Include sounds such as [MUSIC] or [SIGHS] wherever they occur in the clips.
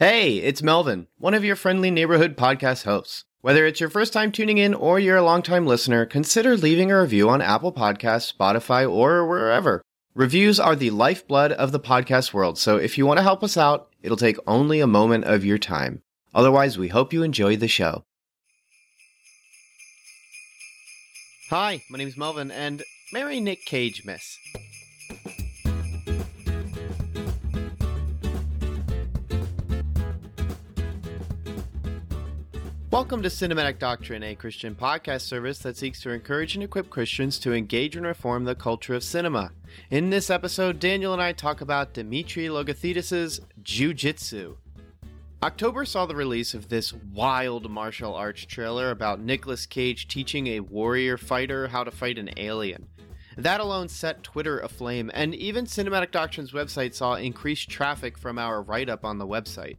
Hey, it's Melvin, one of your friendly neighborhood podcast hosts. Whether it's your first time tuning in or you're a longtime listener, consider leaving a review on Apple Podcasts, Spotify, or wherever. Reviews are the lifeblood of the podcast world, so if you want to help us out, it'll take only a moment of your time. Otherwise, we hope you enjoy the show. Hi, my name's Melvin, and Merry Nick Cage, miss. Welcome to Cinematic Doctrine, a Christian podcast service that seeks to encourage and equip Christians to engage and reform the culture of cinema. In this episode, Daniel and I talk about Dimitri Logothetis' Jiu-Jitsu. October saw the release of this wild martial arts trailer about Nicolas Cage teaching a warrior fighter how to fight an alien. That alone set Twitter aflame, and even Cinematic Doctrine's website saw increased traffic from our write up on the website.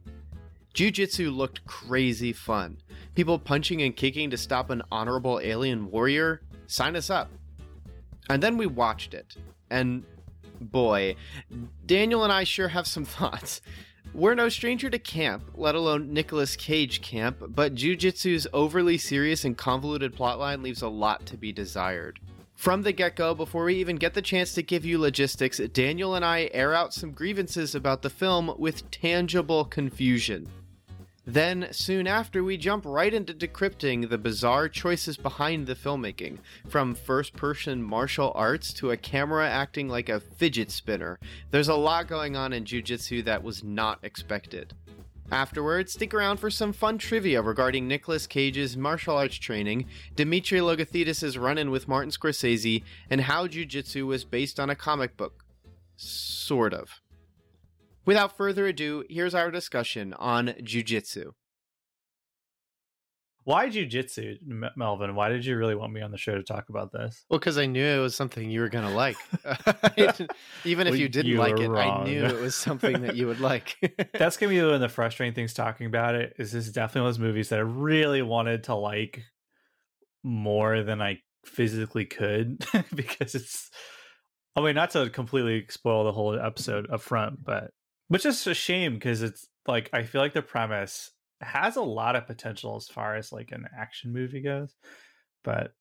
Jiu Jitsu looked crazy fun. People punching and kicking to stop an honorable alien warrior? Sign us up. And then we watched it. And boy, Daniel and I sure have some [LAUGHS] thoughts. We're no stranger to camp, let alone Nicolas Cage camp, but Jiu Jitsu's overly serious and convoluted plotline leaves a lot to be desired. From the get go, before we even get the chance to give you logistics, Daniel and I air out some grievances about the film with tangible confusion. Then, soon after, we jump right into decrypting the bizarre choices behind the filmmaking, from first person martial arts to a camera acting like a fidget spinner. There's a lot going on in Jiu Jitsu that was not expected. Afterwards, stick around for some fun trivia regarding Nicolas Cage's martial arts training, Dimitri Logothetis' run in with Martin Scorsese, and how Jiu Jitsu was based on a comic book. Sort of. Without further ado, here's our discussion on jujitsu. Why jujitsu, Melvin? Why did you really want me on the show to talk about this? Well, because I knew it was something you were going to like. [LAUGHS] [LAUGHS] Even if well, you didn't you like it, wrong. I knew it was something that you would like. [LAUGHS] That's going to be one of the frustrating things talking about it. Is this is definitely one of those movies that I really wanted to like more than I physically could because it's. I mean, not to completely spoil the whole episode up front, but which is a shame because it's like I feel like the premise has a lot of potential as far as like an action movie goes. But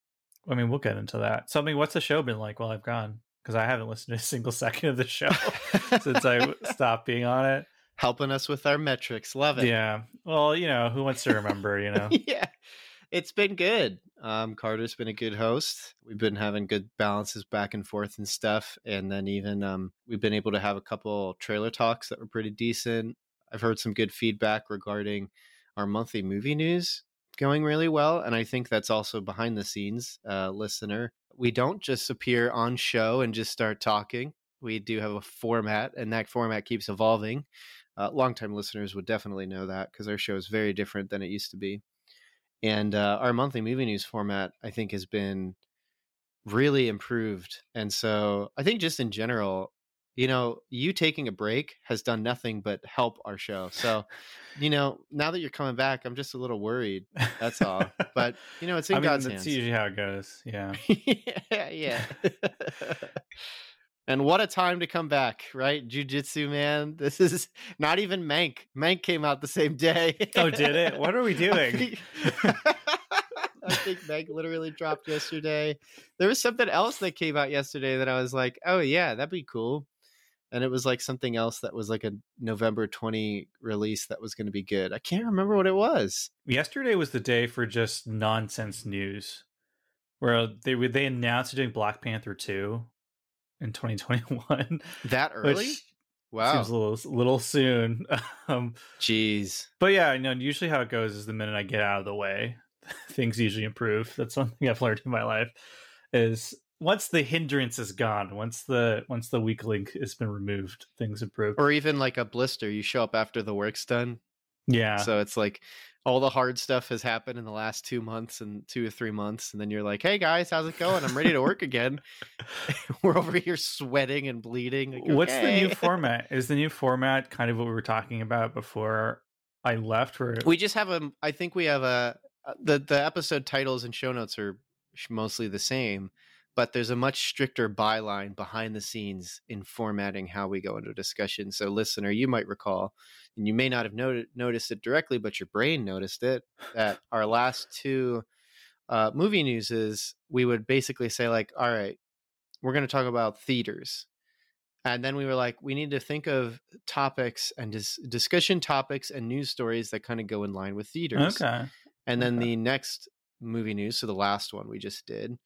I mean, we'll get into that. So, I mean, what's the show been like while I've gone? Because I haven't listened to a single [LAUGHS] second of the show [LAUGHS] since I stopped being on it. Helping us with our metrics. Love it. Yeah. Well, you know, who wants to remember, you [LAUGHS] know? yeah. It's been good. Um, Carter's been a good host. We've been having good balances back and forth and stuff. And then even um, we've been able to have a couple trailer talks that were pretty decent. I've heard some good feedback regarding our monthly movie news going really well. And I think that's also behind the scenes, uh, listener. We don't just appear on show and just start talking. We do have a format, and that format keeps evolving. Uh, longtime listeners would definitely know that because our show is very different than it used to be. And uh, our monthly movie news format, I think, has been really improved. And so I think just in general, you know, you taking a break has done nothing but help our show. So, you know, now that you're coming back, I'm just a little worried. That's all. [LAUGHS] But you know, it's in I mean, God's that's hands. usually how it goes. Yeah. [LAUGHS] yeah. Yeah. [LAUGHS] and what a time to come back, right? Jiu-jitsu, man. This is [LAUGHS] not even Mank. Mank came out the same day. oh, did it? What are we [LAUGHS] doing? [LAUGHS] I think Meg literally dropped yesterday. There was something else that came out yesterday that I was like, oh yeah, that'd be cool and it was like something else that was like a November 20 release that was going to be good. I can't remember what it was. Yesterday was the day for just nonsense news where they they announced doing Black Panther 2 in 2021. That [LAUGHS] early? wow. Seems a little little soon. [LAUGHS] um Jeez. But yeah, I know usually how it goes is the minute I get out of the way, [LAUGHS] things usually improve. That's something I've learned in my life is once the hindrance is gone, once the once the weak link has been removed, things improve. Or even like a blister, you show up after the work's done. Yeah. So it's like all the hard stuff has happened in the last two months and two or three months, and then you're like, "Hey guys, how's it going? I'm ready to work again." [LAUGHS] [LAUGHS] we're over here sweating and bleeding. Like, What's the new format? Is the new format kind of what we were talking about before I left? Where we just have a, I think we have a uh, the the episode titles and show notes are mostly the same but there's a much stricter byline behind the scenes in formatting how we go into a discussion. So, listener, you might recall, and you may not have not- noticed it directly, but your brain noticed it, that [LAUGHS] our last two uh, movie news is we would basically say, like, all right, we're going to talk about theaters. And then we were like, we need to think of topics and dis- discussion topics and news stories that kind of go in line with theaters. Okay. And then Okay. the next movie news, so the last one we just did,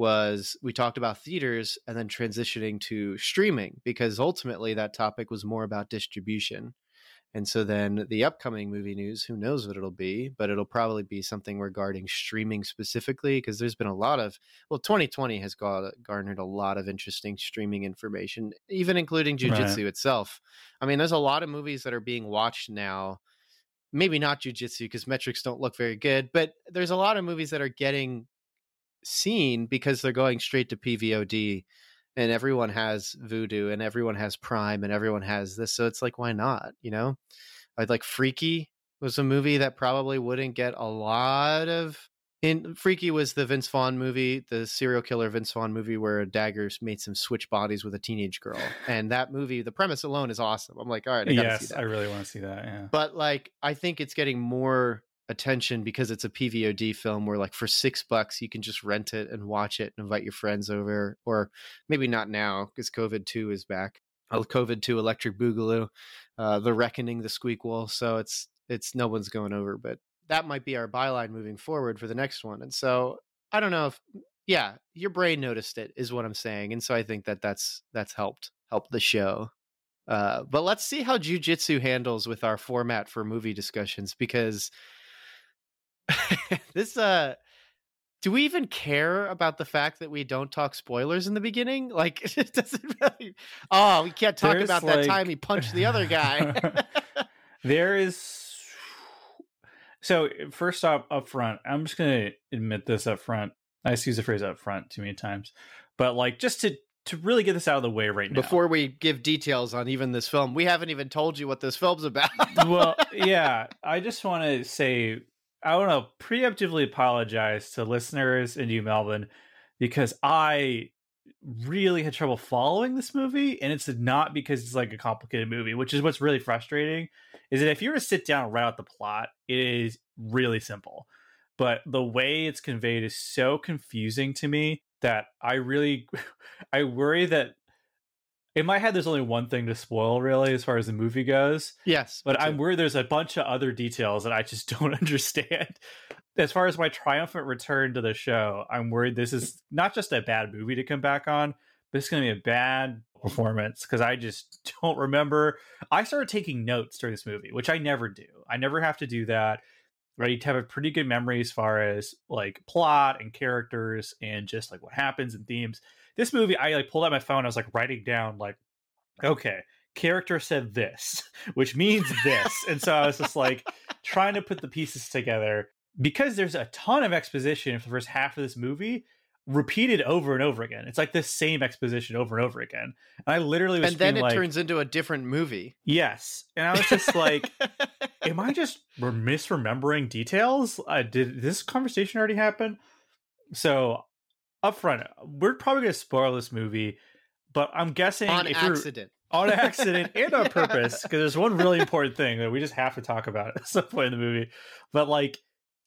was we talked about theaters and then transitioning to streaming because ultimately that topic was more about distribution. And so then the upcoming movie news, who knows what it'll be, but it'll probably be something regarding streaming specifically because there's been a lot of, well, 2020 has got, uh, garnered a lot of interesting streaming information, even including Right. jujitsu itself. I mean, there's a lot of movies that are being watched now maybe not jujitsu because metrics don't look very good, but there's a lot of movies that are getting seen because they're going straight to PVOD and everyone has Vudu and everyone has Prime and everyone has this. So it's like, why not? You know, I'd like Freaky was a movie that probably wouldn't get a lot of. In Freaky was the Vince Vaughn movie, the serial killer Vince Vaughn movie where Daggers made some switch bodies with a teenage girl. [SIGHS] And that movie, the premise alone is awesome. I'm like, all right, I yes, I really want to see that. Yeah. but like i think it's getting more attention because it's a pvod film where like for six bucks you can just rent it and watch it and invite your friends over or maybe not now because covid 2 is back. Uh, covid 2 electric boogaloo uh the reckoning the squeakquel so it's it's no one's going over but that might be our byline moving forward for the next one and so i don't know if yeah your brain noticed it is what i'm saying and so i think that that's that's helped help the show. Uh, but let's see how jujitsu handles with our format for movie discussions because [LAUGHS] this uh do we even care about the fact that we don't talk spoilers in the beginning? Like [LAUGHS] it doesn't really Oh, we can't talk There's, about that time he punched the other guy. [LAUGHS] there is so first off up front i'm just gonna admit this up front i just use the phrase up front too many times but like just to to really get this out of the way right now Before we give details on even this film, we haven't even told you what this film's about. well yeah i just want to say i want to preemptively apologize to listeners in you melvin because i really had trouble following this movie and it's not because it's like a complicated movie which is what's really frustrating is that if you were to sit down and write out the plot it is really simple. But the way it's conveyed is so confusing to me that i really [LAUGHS] i worry that in my head there's only one thing to spoil really as far as the movie goes yes, but I'm worried there's a bunch of other details that I just [LAUGHS] don't understand. As far as my triumphant return to the show, I'm worried this is not just a bad movie to come back on, but it's going to be a bad performance because I just [LAUGHS] don't remember. I started taking notes during this movie, which I never do. I never have to do that. Right, to have a pretty good memory as far as like plot and characters and just like what happens and themes. This movie, I like pulled out my phone. I was like writing down like, okay, character said this, [LAUGHS] which means this. and so I was just like trying to put the pieces together because there's a ton of exposition for the first half of this movie repeated over and over again. It's like the same exposition over and over again. And I literally was and then it like, turns into a different movie. yes. And I was just like, [LAUGHS] am I just misremembering details? Uh, did this conversation already happen? So, up front, we're probably going to spoil this movie, but I'm guessing on accident. on [LAUGHS] accident and on purpose, because there's one really [LAUGHS] important thing that we just have to talk about [LAUGHS] at some point in the movie. But like,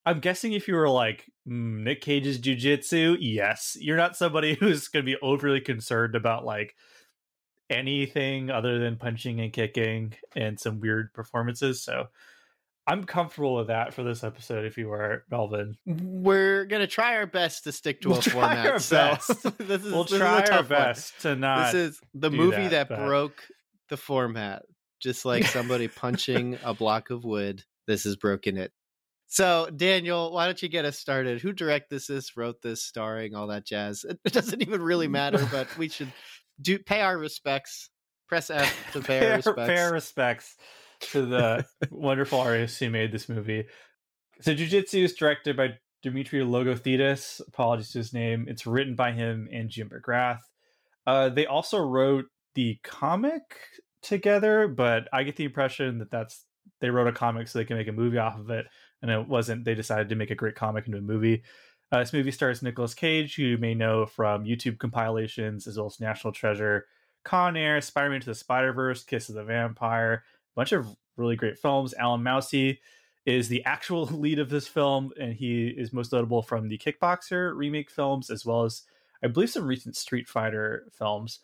I'm guessing if you were like mm, Nick Cage's jujitsu, yes, you're not somebody who's going to be overly concerned about like anything other than punching and kicking and some weird performances. So I'm comfortable with that for this episode. If you were Melvin, We're gonna try our best to stick to We'll a try format. our so best. [LAUGHS] this is we'll this is try our tough one. best to not. This is the movie that, that, but- broke the format, just [LAUGHS] like somebody punching a block of wood. This has broken it. So, Daniel, why don't you get us started? Who directed this, Is, wrote this, starring, all that jazz? It, doesn't even really mm. matter, but we [LAUGHS] should do pay our respects. Press F to pay our fair, respects. fair respects to the [LAUGHS] wonderful artists who made this movie. So, Jujitsu is directed by Dimitri Logothetis. Apologies to his name. It's written by him and Jim McGrath. Uh, they also wrote the comic together, but I get the impression that that's they wrote a comic so they can make a movie off of it, and it wasn't. They decided to make a great comic into a movie. Uh, this movie stars Nicolas Cage, who you may know from YouTube compilations as well as National Treasure, Con Air, Spider Man to the Spider Verse, Kiss of the Vampire, bunch of really great films. Alain Moussi is the actual [LAUGHS] lead of this film, and he is most notable from the Kickboxer remake films as well as, I believe, some recent Street Fighter films.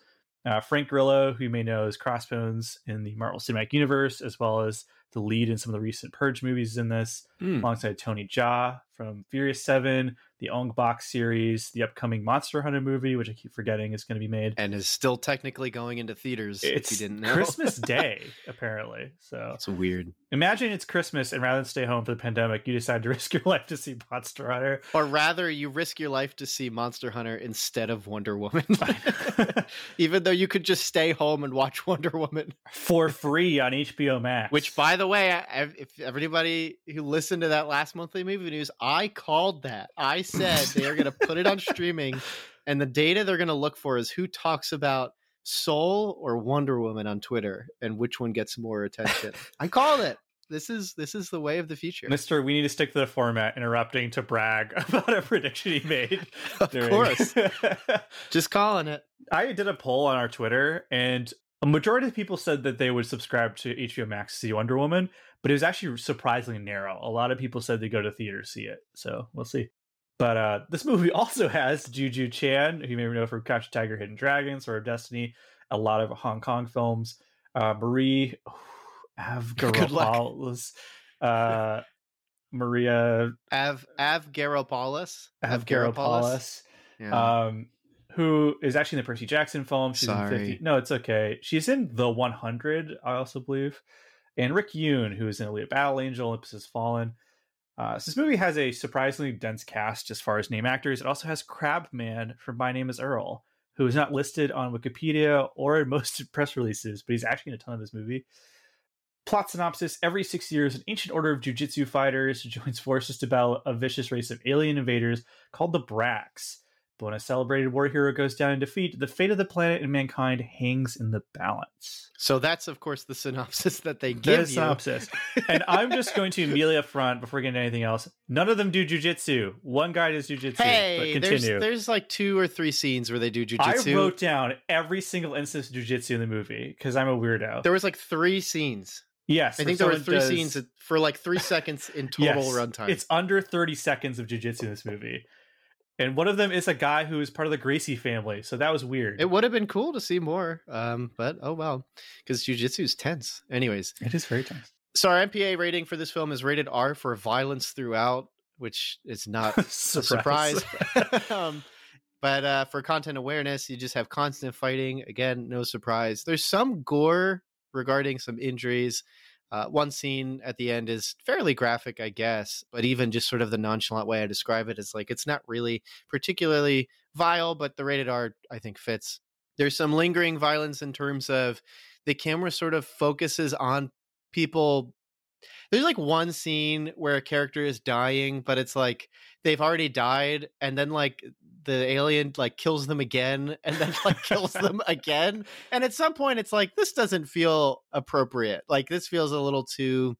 Uh, Frank Grillo, who you may know as Crossbones in the Marvel Cinematic Universe, as well as the lead in some of the recent Purge movies in this, Mm. alongside Tony Jaa from Furious 7, the Ong Bak series, the upcoming Monster Hunter movie, which I keep forgetting is going to be made. And is still technically going into theaters. It's if you didn't know. Christmas [LAUGHS] Day, apparently. So it's weird. imagine it's Christmas, and rather than stay home for the pandemic, you decide to [LAUGHS] risk your life to see Monster Hunter. Or rather, you risk your life to see Monster Hunter instead of Wonder Woman. [LAUGHS] Even though you could just stay home and watch Wonder Woman. for free on HBO Max. Which, by the way, I- if everybody who listened to that last monthly movie news, I called that. I said they are going to put it on streaming, [LAUGHS] and the data they're going to look for is who talks about Soul or Wonder Woman on Twitter, and which one gets more attention. [LAUGHS] I called it. This is this is the way of the future. Mister, we need to stick to the format, interrupting to brag [LAUGHS] about a prediction he made. Of during- course, just calling it. I did a poll on our Twitter, and a majority of people said that they would subscribe to HBO Max to see Wonder Woman, but it was actually surprisingly narrow. A lot of people said they go to theater to see it, so we'll see. But uh, this [LAUGHS] movie also has Juju Chan, who you may know from Catch Tiger, Hidden Dragon, Sword of Destiny, a lot of Hong Kong films. Uh, Marie. [SIGHS] Avgaropoulos, [LAUGHS] uh, Maria Av. Avgeropoulos. Avgaropoulos Yeah. um, who is actually in the Percy Jackson film. She's Sorry. in 50. No, it's okay. She's in the 100, I also believe. And Rick Yune, who is in Alita Battle Angel, Olympus Has Fallen. Uh, so this movie has a surprisingly dense cast as far as name actors. It also has Crabman from My Name is Earl, who is not listed on Wikipedia or in most [LAUGHS] press releases, but he's actually in a ton of this movie. Plot synopsis Every six years, an ancient order of jujitsu fighters [LAUGHS] joins forces to battle a vicious race of alien invaders called the Brax. But when a celebrated war hero goes down in defeat, the fate of the planet and mankind hangs in the balance. so that's of course the synopsis that they give you. synopsis. [LAUGHS] and I'm just going to immediately up front before getting anything else. None of them do jujitsu. One guy does jujitsu. Hey, but there's continue. there's like two or three scenes where they do jujitsu. I wrote down every single instance of jujitsu in the movie because I'm a weirdo. There was like three scenes. yes, I think there were three does- scenes for like three seconds in [LAUGHS] total Yes, runtime. It's under 30 seconds of jujitsu in this movie. And one of them is a guy who is part of the Gracie family. So that was weird. It would have been cool to see more, um, but oh well, because jujitsu is tense. Anyways, it is very tense. so our MPA rating for this film is rated R for violence throughout, which is not [LAUGHS] a surprise. [LAUGHS] [LAUGHS] um, but uh, for content awareness, you just have constant fighting. Again, no surprise. There's some gore regarding some injuries. Uh, one scene at the end is fairly graphic, I guess, but even just sort of the nonchalant way I describe it is like it's not really particularly vile, but the rated R I think fits. There's some lingering violence in terms of the camera sort of focuses on people. There's like one scene where a character is dying, but it's like they've already died, and then like the alien like kills them again, and then like kills [LAUGHS] them again. And at some point, it's like this doesn't feel appropriate. Like this feels a little too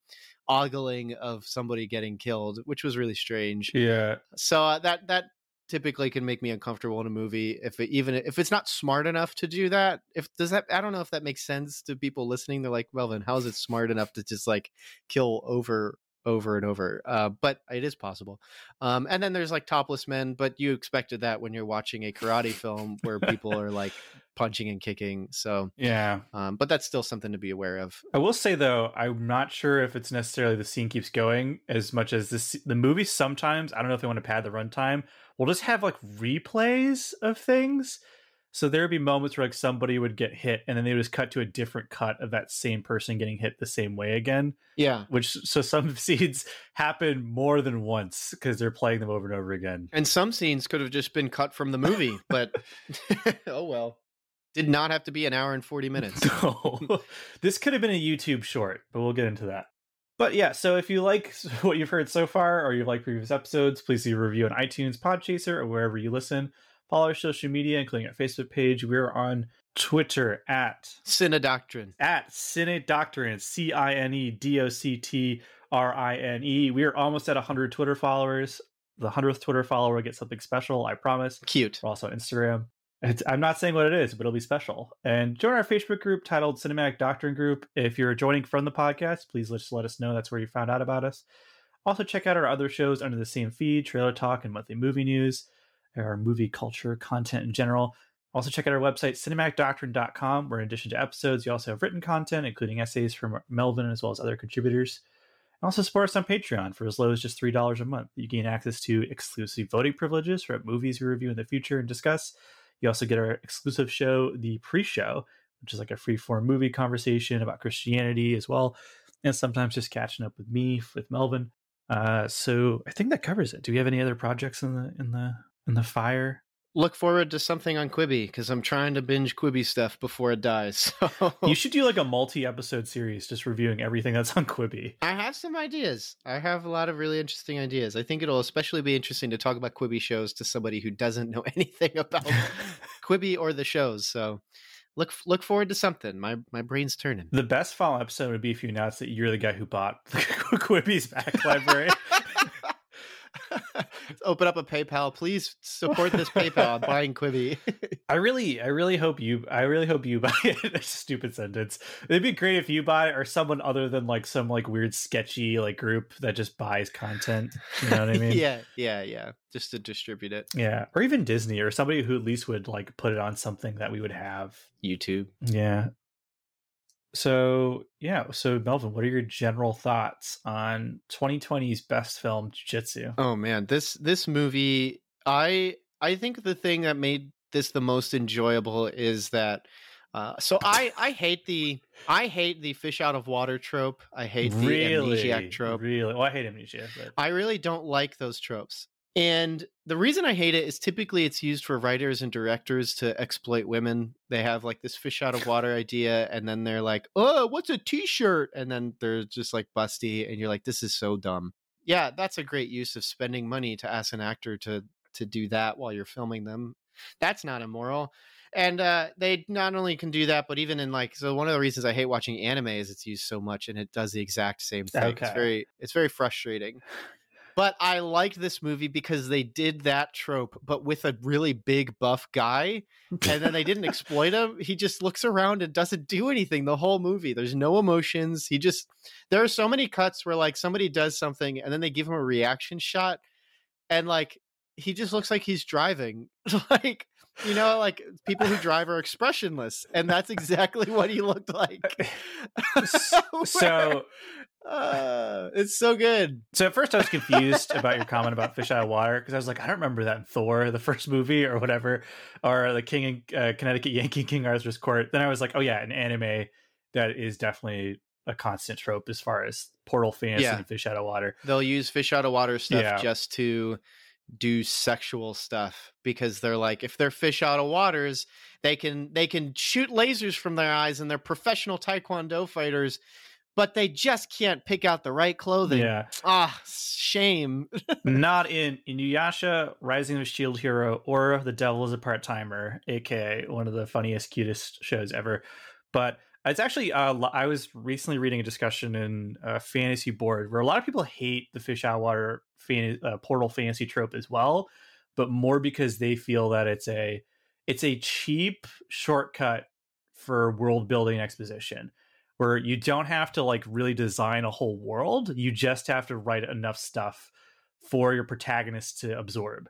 ogling of somebody getting killed, which was really strange. Yeah. So uh, that that typically can make me uncomfortable in a movie if it, even if it's not smart enough to do that. If does that I don't know if that makes sense to people listening. They're like, well, then how is it smart enough to just like kill over over and over? Uh, but it is possible. Um, and then there's like topless men, but you expected that when you're watching a karate film where people are like punching and kicking. So, Yeah. um, but that's still something to be aware of. I will say though, I'm not sure if it's necessarily the scene keeps going as much as this the movie sometimes, I don't know if they want to pad the runtime, We'll just have like replays of things. So there would be moments where like somebody would get hit and then they would just cut to a different cut of that same person getting hit the same way again. Yeah. Which so some [LAUGHS] scenes happen more than once because they're playing them over and over again. And some scenes could have just been cut from the movie, [LAUGHS] but [LAUGHS] oh well. Did not have to be an hour and 40 minutes. No. this could have been a YouTube short, but we'll get into that. But yeah, so if you like what you've heard so far or you like previous episodes, please leave a review on iTunes, Podchaser, or wherever you listen. Follow our social media, including our Facebook page. We're on Twitter at Cinedoctrine. at Cine Doctrine, C I N E D O C T R I N E. We are almost at 100 Twitter followers. the hundredth Twitter follower gets something special. I promise. Cute. We're also on Instagram. It's, I'm not saying what it is, but it'll be special. And join our Facebook group titled Cinematic Doctrine Group. If you're joining from the podcast, please just let us know that's where you found out about us. Also, check out our other shows under the same feed Trailer Talk and Monthly Movie News, our movie culture content in general. Also, check out our website, cinematicdoctrine.com, where in addition to episodes, you also have written content, including essays from Melvin as well as other contributors. And also support us on Patreon for as low as just $3 a month. You gain access to exclusive voting privileges for movies we review in the future and discuss. You also get our exclusive show, The Pre Show, which is like a free form movie conversation about Christianity as well. And sometimes just catching up with me, with Melvin. Uh, so I think that covers it. Do we have any other projects in the in the in the fire? Look forward to something on Quibi because I'm trying to binge Quibi stuff before it dies. [LAUGHS] So. You should do like a multi-episode series just reviewing everything that's on Quibi. I have some ideas. I have a lot of really interesting ideas. I think it'll especially be interesting to talk about Quibi shows to somebody who doesn't know [LAUGHS] anything about [LAUGHS] Quibi or the shows. So look look forward to something. My my brain's turning. The best final episode would be if you announced that you're the guy who bought Quibi's back library. Open up a PayPal, please support this PayPal. I'm [LAUGHS] buying Quibi. [LAUGHS] I really, I really hope you, I really hope you [LAUGHS] buy it. Stupid sentence. It'd be great if you buy it or someone other than like some like weird sketchy like group that just buys content. You know what I mean? yeah, yeah, yeah. Just to distribute it. Yeah, or even Disney or somebody who at least would like put it on something that we would have. YouTube. Yeah. So yeah, so Melvin, what are your general thoughts on 2020's best film, Jiu-Jitsu? Oh man, this this movie, I I think the thing that made this the most enjoyable is that. Uh, so I I hate the I hate the fish out of water trope. I hate the really, amnesiac trope. Really, well, I hate amnesia, but I really don't like those tropes. And the reason I hate it is typically it's used for writers and directors to exploit women. They have like this fish out of water idea, and then they're like, "Oh, what's a t-shirt?" And then they're just like busty, and you're like, "This is so dumb." Yeah, that's a great use of spending money to ask an actor to to do that while you're filming them. That's not immoral. And uh, they not only can do that, but even in like so, one of the reasons I hate watching anime is it's used so much, and it does the exact same thing. It's very it's very frustrating. But I liked this movie because they did that trope, but with a really big buff guy, and then they didn't [LAUGHS] exploit him. He just looks around and doesn't do anything the whole movie. There's no emotions. He just there are so many cuts where like somebody does something and then they give him a reaction shot, and like he just looks like he's driving. [LAUGHS] like you know, like people who drive are expressionless, and that's exactly what he looked like. [LAUGHS] so uh, it's so good. So at first I was confused about your comment about fish out of water because I was like, I don't remember that in Thor, the first movie or whatever, or the King and uh, Connecticut Yankee [LAUGHS] King Arthur's Court. Then I was like, oh yeah, an anime that is definitely a constant trope as far as portal fantasy Yeah. and fish out of water. They'll use fish out of water stuff Yeah. just to do sexual stuff because they're like if they're fish out of waters they can they can shoot lasers from their eyes and they're professional taekwondo fighters but they just can't pick out the right clothing. Yeah, ah shame. [LAUGHS] Not in Inuyasha, Rising of a Shield Hero, or The Devil is a Part Timer, aka one of the funniest, cutest shows ever. But it's actually, uh, I was recently reading a discussion in uh, Fantasy Board where a lot of people hate the fish out of water fan- uh, portal fantasy trope as well, but more because they feel that it's a it's a cheap shortcut for world building exposition where you don't have to like really design a whole world you just have to write enough stuff for your protagonist to absorb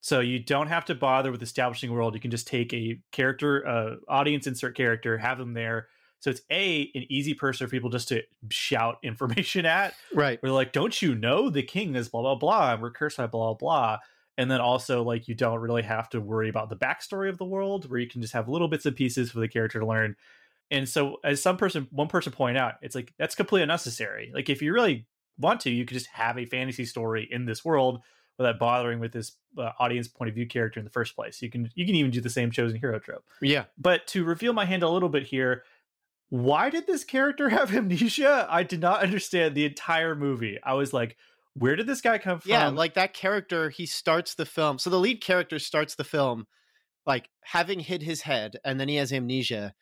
so you don't have to bother with establishing a world you can just take a character uh, audience insert character have them there so it's a an easy person for people just to shout [LAUGHS] information at right we're like, don't you know the king is blah blah blah, and we're cursed by blah blah blah. And then also like you don't really have to worry about the backstory of the world, where you can just have little bits and pieces for the character to learn. And so, as some person, one person pointed out, it's like that's completely unnecessary. Like if you really want to, you could just have a fantasy story in this world without bothering with this uh, audience point of view character in the first place. You can you can even do the same chosen hero trope. yeah But to reveal my hand a little bit here, why did this character [LAUGHS] have amnesia? I did not understand the entire movie. I was like, where did this guy come from? yeah like that character he starts the film so the lead character starts the film like having hit his head and then he has amnesia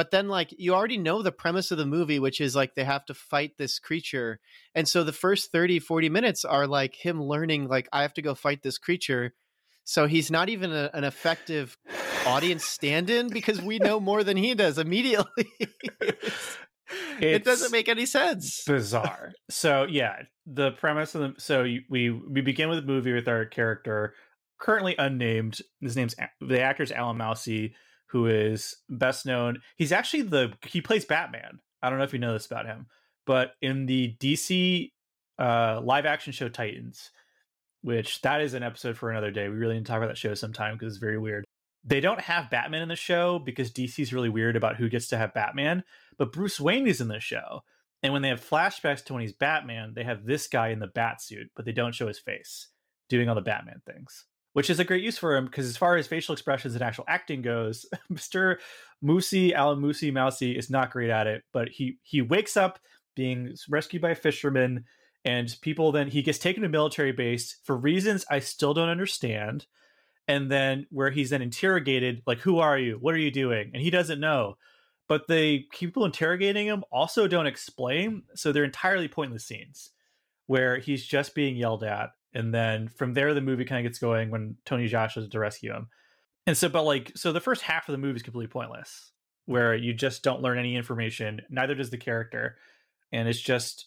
but then like you already know the premise of the movie which is like they have to fight this creature. And so the first 30 40 minutes are like him learning like i have to go fight this creature. So he's not even a, an effective audience stand-in because we know more than he does immediately. [LAUGHS] It doesn't make any sense. bizarre. So yeah the premise of the so we we begin with the movie with our character currently unnamed. His name's the actor's Alain Moussi who is best known. He's actually the he plays Batman. I don't know if you know this about him, but in the DC uh, live action show Titans, which that is an episode for another day. We really need to talk about that show sometime because it's very weird. They don't have Batman in the show because DC's really weird about who gets to have Batman, but Bruce Wayne is in the show. And when they have flashbacks to when he's Batman, they have this guy in the bat suit, but they don't show his face doing all the Batman things which is a great use for him because as far as facial expressions and actual acting goes, [LAUGHS] Mr. Moosey, Alan Moosey Mousey is not great at it, but he he wakes up being rescued by a fisherman and people then he gets taken to military base for reasons I still don't understand. And then where he's then interrogated, like, who are you? What are you doing? And he doesn't know. But the people interrogating him also don't explain. So they're entirely pointless scenes where he's just being yelled at and then from there the movie kind of gets going when Tony Jaa has to rescue him. And so, but like, so the first half of the movie is completely pointless, where you just don't learn any information. Neither does the character, and it's just,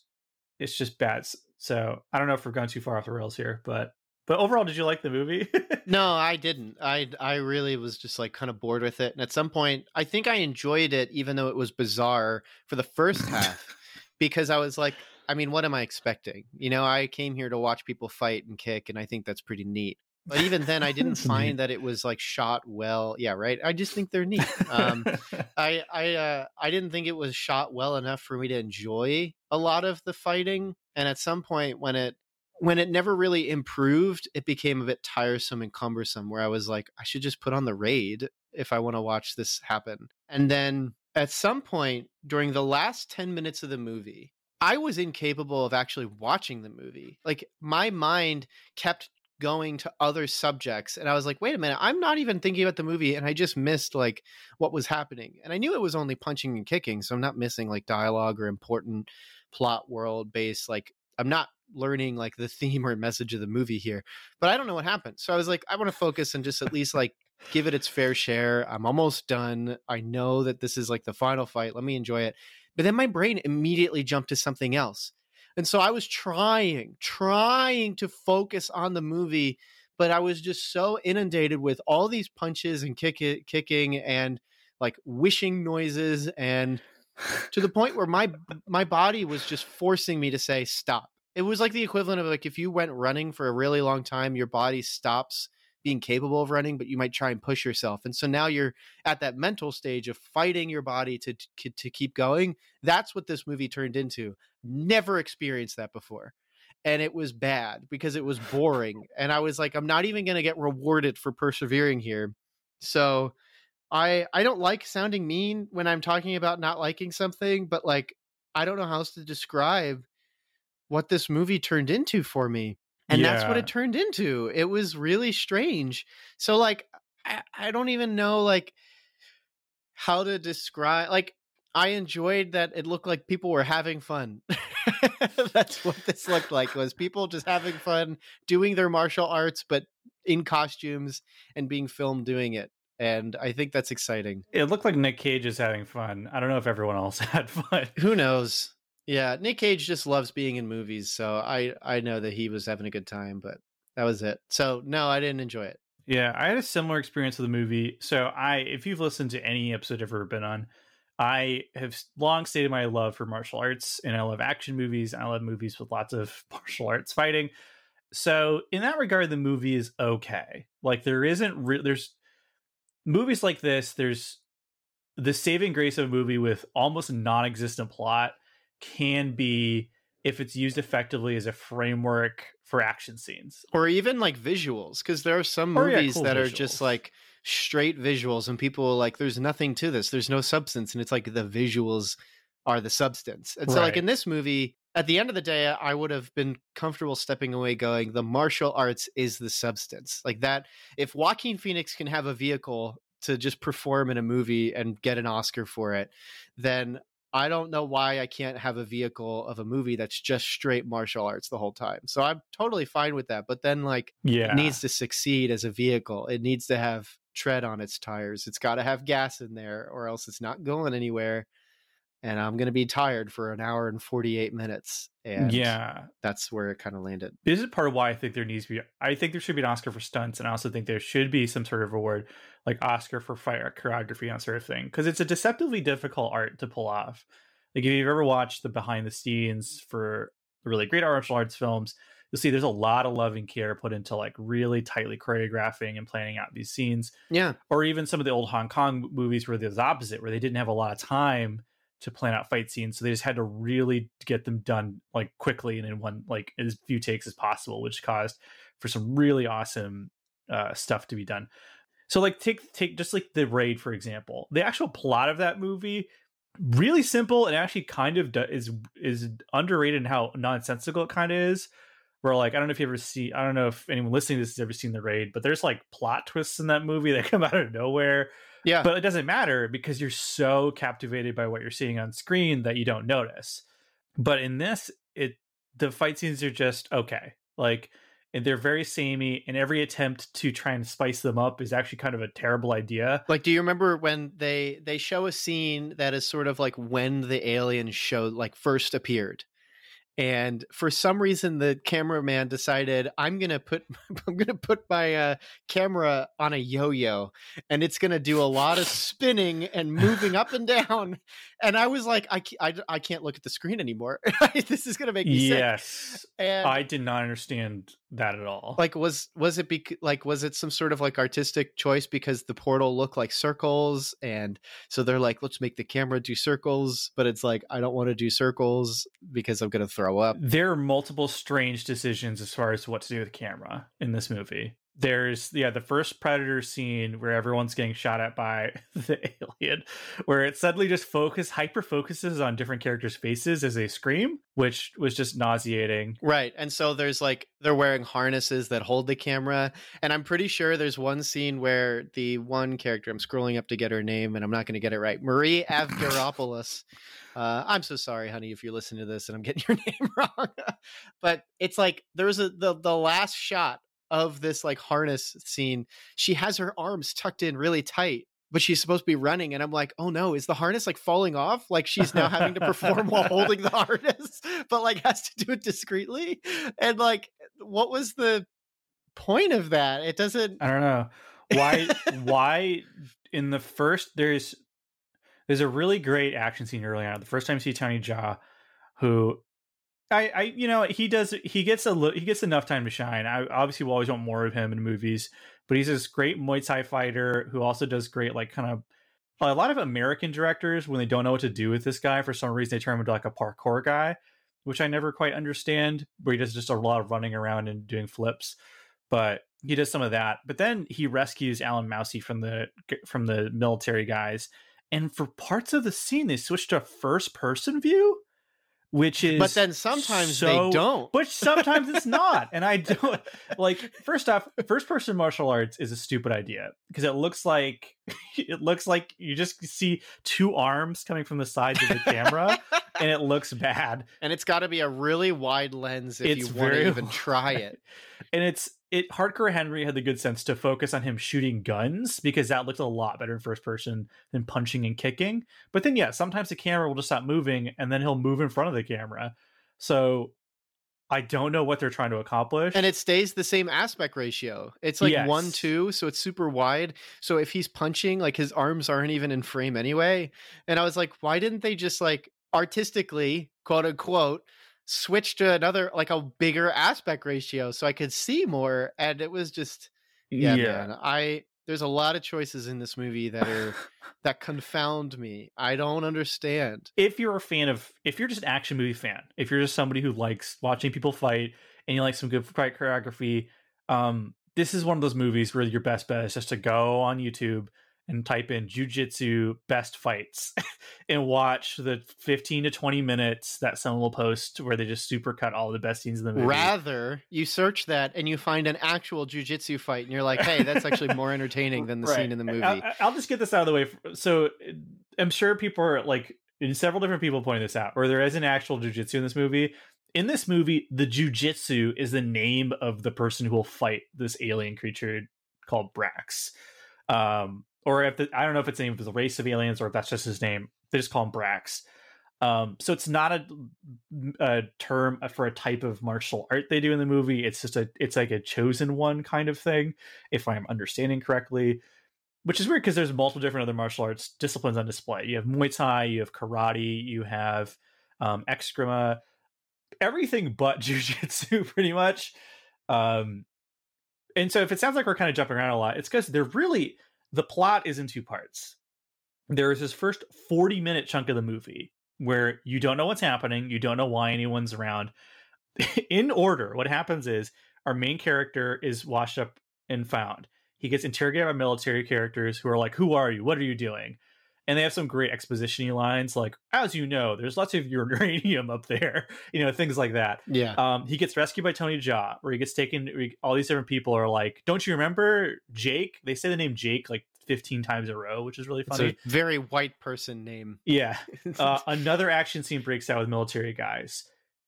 it's just bad. So I don't know if we're going too far off the rails here, but but overall, did you like the movie? [LAUGHS] no, I didn't. I I really was just like kind of bored with it, and at some point, I think I enjoyed it, even though it was bizarre for the first half, [LAUGHS] because I was like, I mean, what am I expecting? You know, I came here to watch people fight and kick, and I think that's pretty neat. But even then, I didn't find that it was like shot well. Yeah, right. I just think they're neat. Um, [LAUGHS] I I uh, I didn't think it was shot well enough for me to enjoy a lot of the fighting. And at some point, when it when it never really improved, it became a bit tiresome and cumbersome. Where I was like, I should just put on the raid if I want to watch this happen. And then at some point during the last ten minutes of the movie, I was incapable of actually watching the movie. Like my mind kept going to other subjects and I was like, "Wait a minute, I'm not even thinking about the movie and I just missed like what was happening." And I knew it was only punching and kicking, so I'm not missing like dialogue or important plot world based like I'm not learning like the [LAUGHS] theme or message of the movie here. But I don't know what happened. So I was like, I want to focus and just at least like give it its fair share. I'm almost done. I know that this is like the final fight. Let me enjoy it. But then my brain immediately jumped to something else. And so I was trying, trying to focus on the movie, but I was just so inundated with all these punches and kick it, kicking and like wishing noises and to the point where my my body was just forcing me to say stop. It was like the equivalent of like if you went running for a really long time, your body stops being capable of running, but you might try and push yourself. And so now you're at that mental stage of fighting your body to to, keep going. That's what this movie turned into. Never experienced that before. And it was bad because it was boring. and I was like, I'm not even going to get rewarded for persevering here. So I I don't like sounding mean when I'm talking about not liking something, but like I don't know how else to describe what this movie turned into for me and yeah. that's what it turned into it was really strange so like I, I don't even know like how to describe like i enjoyed that it looked like people were having fun [LAUGHS] that's what this looked like was people just having fun doing their martial arts but in costumes and being filmed doing it and I think that's exciting. It looked like Nick Cage is having fun. I don't know if everyone else [LAUGHS] had fun. Who knows? Yeah, Nick Cage just loves being in movies, so I I know that he was having a good time, but that was it. So no, I didn't enjoy it. Yeah, I had a similar experience with the movie. So I, if you've listened to any episode I've ever been on, I have long stated my love for martial arts, and I love action movies. I love movies with lots of [LAUGHS] martial arts fighting. So in that regard, the movie is okay. Like there isn't re- there's movies like this. There's the saving grace of a movie with almost non-existent plot can be if it's used effectively as a framework for action scenes or even like visuals because there are some oh, movies yeah, cool that visuals. are just like straight visuals and people like there's nothing to this there's no substance and it's like the visuals are the substance and so right. like in this movie at the end of the day i would have been comfortable stepping away going the martial arts is the substance like that if joaquin phoenix can have a vehicle to just perform in a movie and get an Oscar for it, then I don't know why I can't have a vehicle of a movie that's just straight martial arts the whole time. So I'm totally fine with that. But then like Yeah. it needs to succeed as a vehicle. It needs to have tread on its tires. It's got to have gas in there or else it's not going anywhere. And I'm going to be tired for an hour and 48 minutes. And yeah. that's where it kind of landed. This is part of why I think there needs to be. I think there should be an Oscar for stunts, and I also think there should be some sort of award, like Oscar for fight choreography and sort of thing, because it's a deceptively difficult art to pull off. Like if you've ever watched the behind the scenes for really great martial arts films, you'll see there's a lot of love and care put into like really tightly choreographing and planning out these scenes. Yeah. Or even some of the old Hong Kong movies where there's opposite, where they didn't have a lot of time to plan out fight scenes, so they just had to really get them done like quickly and in one like as few takes as possible, which caused for some really awesome uh, stuff to be done. So like take take just like the raid for example, the actual plot of that movie really simple and actually kind of do, is is underrated in how nonsensical it kind of is. Where like I don't know if you ever see I don't know if anyone listening to this has ever seen the raid, but there's like plot twists in that movie that [LAUGHS] come out of nowhere Yeah. but it doesn't matter because you're so captivated by what you're seeing on screen that you don't notice but in this it the fight scenes are just okay like and they're very samey and every attempt to try and spice them up is actually kind of a terrible idea. Like do you remember when they they show a scene that is sort of like when the alien show like first appeared? And for some reason the cameraman decided i'm gonna put [LAUGHS] i'm gonna put my uh, camera on a yo-yo and it's gonna do a lot of [LAUGHS] spinning and moving up and down. And i was like i, I, I can't look at the screen anymore. [LAUGHS] This is gonna make me sick. Yes. And i did not understand that at all like was was it bec- like was it some sort of like artistic choice because the portal looked like circles and so they're like let's make the camera do circles but it's like i don't want to do circles because i'm gonna throw up there are multiple strange decisions as far as what to do with camera in this movie. There's yeah, the first predator scene where everyone's getting shot at by [LAUGHS] the alien, where it suddenly just focus hyper focuses on different characters' faces as they scream, which was just nauseating. right and so there's like they're wearing harnesses that hold the camera and i'm pretty sure there's one scene where the one character i'm scrolling up to get her name and i'm not going to get it right marie [LAUGHS] avgeropoulos uh, i'm so sorry honey if you're listening to this and i'm getting your [LAUGHS] name wrong but it's like there's a the, the last shot of this like harness scene she has her arms tucked in really tight but she's supposed to be running and i'm like oh no is the harness like falling off like she's now having to perform while holding the harness [LAUGHS] but like has to do it discreetly and like what was the point of that it doesn't I don't know why. why in the first there's there's a really great action scene early on. The first time you see Tony Jaa, who I, I, you know, he does. He gets a he gets enough time to shine. I obviously will always want more of him in movies, but he's this great Muay Thai fighter who also does great, like kind of. A lot of American directors, when they don't know what to do with this guy, for some reason they turn him into like a parkour guy, which I never quite understand. Where he does just a lot of running around and doing flips, but he does some of that. But then he rescues Alain Moussi from the from the military guys, and for parts of the scene they switch to first person view, which is but then sometimes so- they don't. But sometimes it's not. And i [LAUGHS] don't like first off first person martial arts is a stupid idea because it looks like [LAUGHS] it looks like you just see two arms coming from the sides of the camera and it looks bad. And it's got to be a really wide lens if It's you want to even [LAUGHS] try it. And it's it hardcore henry had the good sense to focus on him shooting guns because that looked a lot better in first person than punching and kicking. But then yeah sometimes the camera will just stop moving and then he'll move in front of the camera. So i don't know what they're trying to accomplish. And it stays the same aspect ratio. It's like Yes. one two so it's super wide. So if he's punching like his arms aren't even in frame anyway. And i was like why didn't they just like artistically quote unquote switch to another like a bigger aspect ratio so i could see more and it was just yeah, man i there's a lot of choices in this movie that are [LAUGHS] that confound me i don't understand. If you're a fan of if you're just an action movie fan if you're just somebody who likes watching people fight and you like some good fight choreography um this is one of those movies where your best bet is just to go on youtube and type in jujitsu best fights [LAUGHS] and watch the 15 to 20 minutes that someone will post where they just supercut all the best scenes in the movie. Rather, you search that and you find an actual jujitsu fight, and you're like, "Hey, that's actually more [LAUGHS] entertaining than the Right. scene in the movie." I, I'll just get this out of the way. So I'm sure people are like, and several different people pointing this out, where there is an actual jujitsu in this movie. In this movie, the jujitsu is the name of the person who will fight this alien creature called Brax. Um, or if the, I don't know if it's the name of the race of aliens or if that's just his name. They just call him Brax. Um, so it's not a, a term for a type of martial art they do in the movie. It's just a it's like a chosen one kind of thing, if I'm understanding correctly. Which is weird because there's multiple different other martial arts disciplines on display. You have Muay Thai, you have karate, you have um, Eskrima, everything but [LAUGHS] jujitsu, pretty much. Um, and so if it sounds like we're kind of jumping around a lot, it's because they're really the plot is in two parts. There is this first 40 minute chunk of the movie where you don't know what's happening, you don't know why anyone's around. [LAUGHS] in order, what happens is our main character is washed up and found. He gets interrogated by military characters who are like, Who are you? What are you doing? And they have some great exposition lines like, As you know, there's lots of uranium up there, [LAUGHS] you know, things like that. yeah, Um, he gets rescued by Tony Jaa, where he gets taken. All these different people are like, "Don't you remember Jake?" They say the name Jake like 15 times in a row, which is really it's funny. a very white person name. yeah. [LAUGHS] Uh, another action scene breaks out with military guys.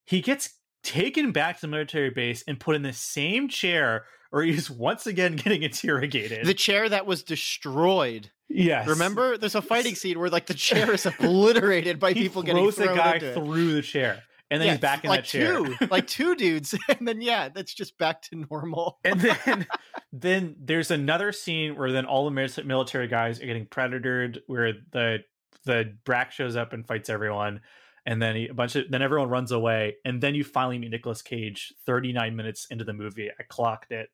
He gets taken back to the military base and put in the same chair, or he's once again [LAUGHS] getting interrogated. the chair that was destroyed. yes, Remember, there's a fighting scene where like the chair is [LAUGHS] obliterated by people getting throws thrown the guy into it. through the chair, and then Yeah, he's back in like that chair. two, [LAUGHS] like two dudes, and then yeah, that's just back to normal. and then then there's another scene where then all the military guys are getting predatored where the the Brack shows up and fights everyone and then he, a bunch of then everyone runs away and then you finally meet Nicolas Cage 39 minutes into the movie I clocked it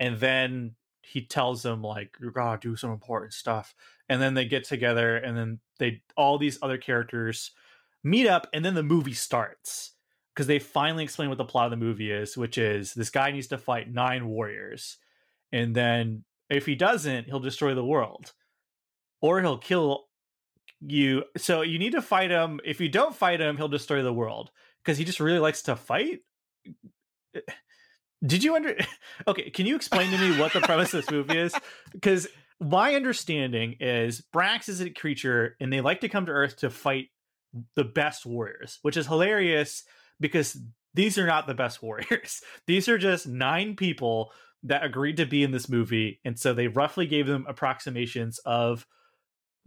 and then he tells them like you gotta do some important stuff and then they get together and then they all these other characters meet up and then the movie starts because they finally explain what the plot of the movie is which is this guy needs to fight nine warriors and then if he doesn't he'll destroy the world or he'll kill you so you need to fight him. If you don't fight him he'll destroy the world because he just really likes to fight did you under [LAUGHS] okay can you explain to me what the premise of this movie is? [LAUGHS] Because my understanding is brax is a creature and they like to come to earth to fight the best warriors which is hilarious because these are not the best [LAUGHS] warriors. These are just nine people that agreed to be in this movie and so they roughly gave them approximations of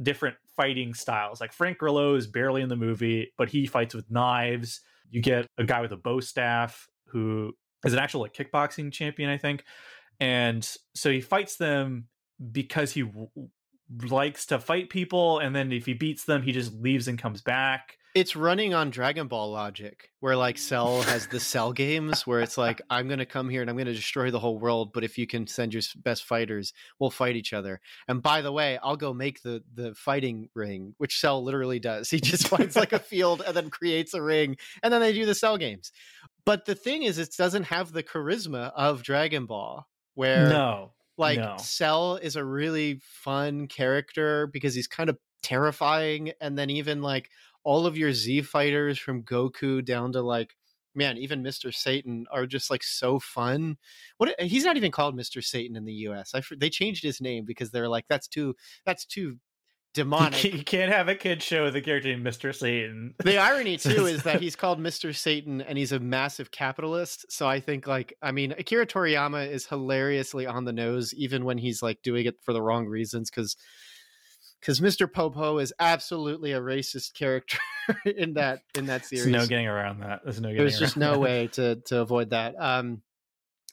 different fighting styles. Like frank grillo is barely in the movie but he fights with knives. You get a guy with a bow staff who is an actual like kickboxing champion i think and so he fights them because he w- likes to fight people and then if he beats them he just leaves and comes back It's running on Dragon Ball logic, where like Cell has the Cell games, where it's like I'm going to come here and I'm going to destroy the whole world, but if you can send your best fighters, we'll fight each other. And by the way, I'll go make the the fighting ring, which Cell literally does. He just [LAUGHS] finds like a [LAUGHS] field and then creates a ring, and then they do the Cell games. But the thing is, it doesn't have the charisma of Dragon Ball, where no like No. Cell is a really fun character because he's kind of terrifying, and then even like all of your Z fighters from Goku down to like man, even Mister Satan are just like so fun. What he's not even called Mister Satan in the U.S. I they changed his name because they're like that's too that's too demonic. you can't have a kid show with a character named mr satan the irony too is that [LAUGHS] he's called Mr. Satan and he's a massive capitalist. So I think like I mean Akira Toriyama is hilariously on the nose even when he's like doing it for the wrong reasons cuz cuz Mr. Popo is absolutely a racist character [LAUGHS] in that in that series. There's no getting around that. There's no getting There's just no that. way to to avoid that. Um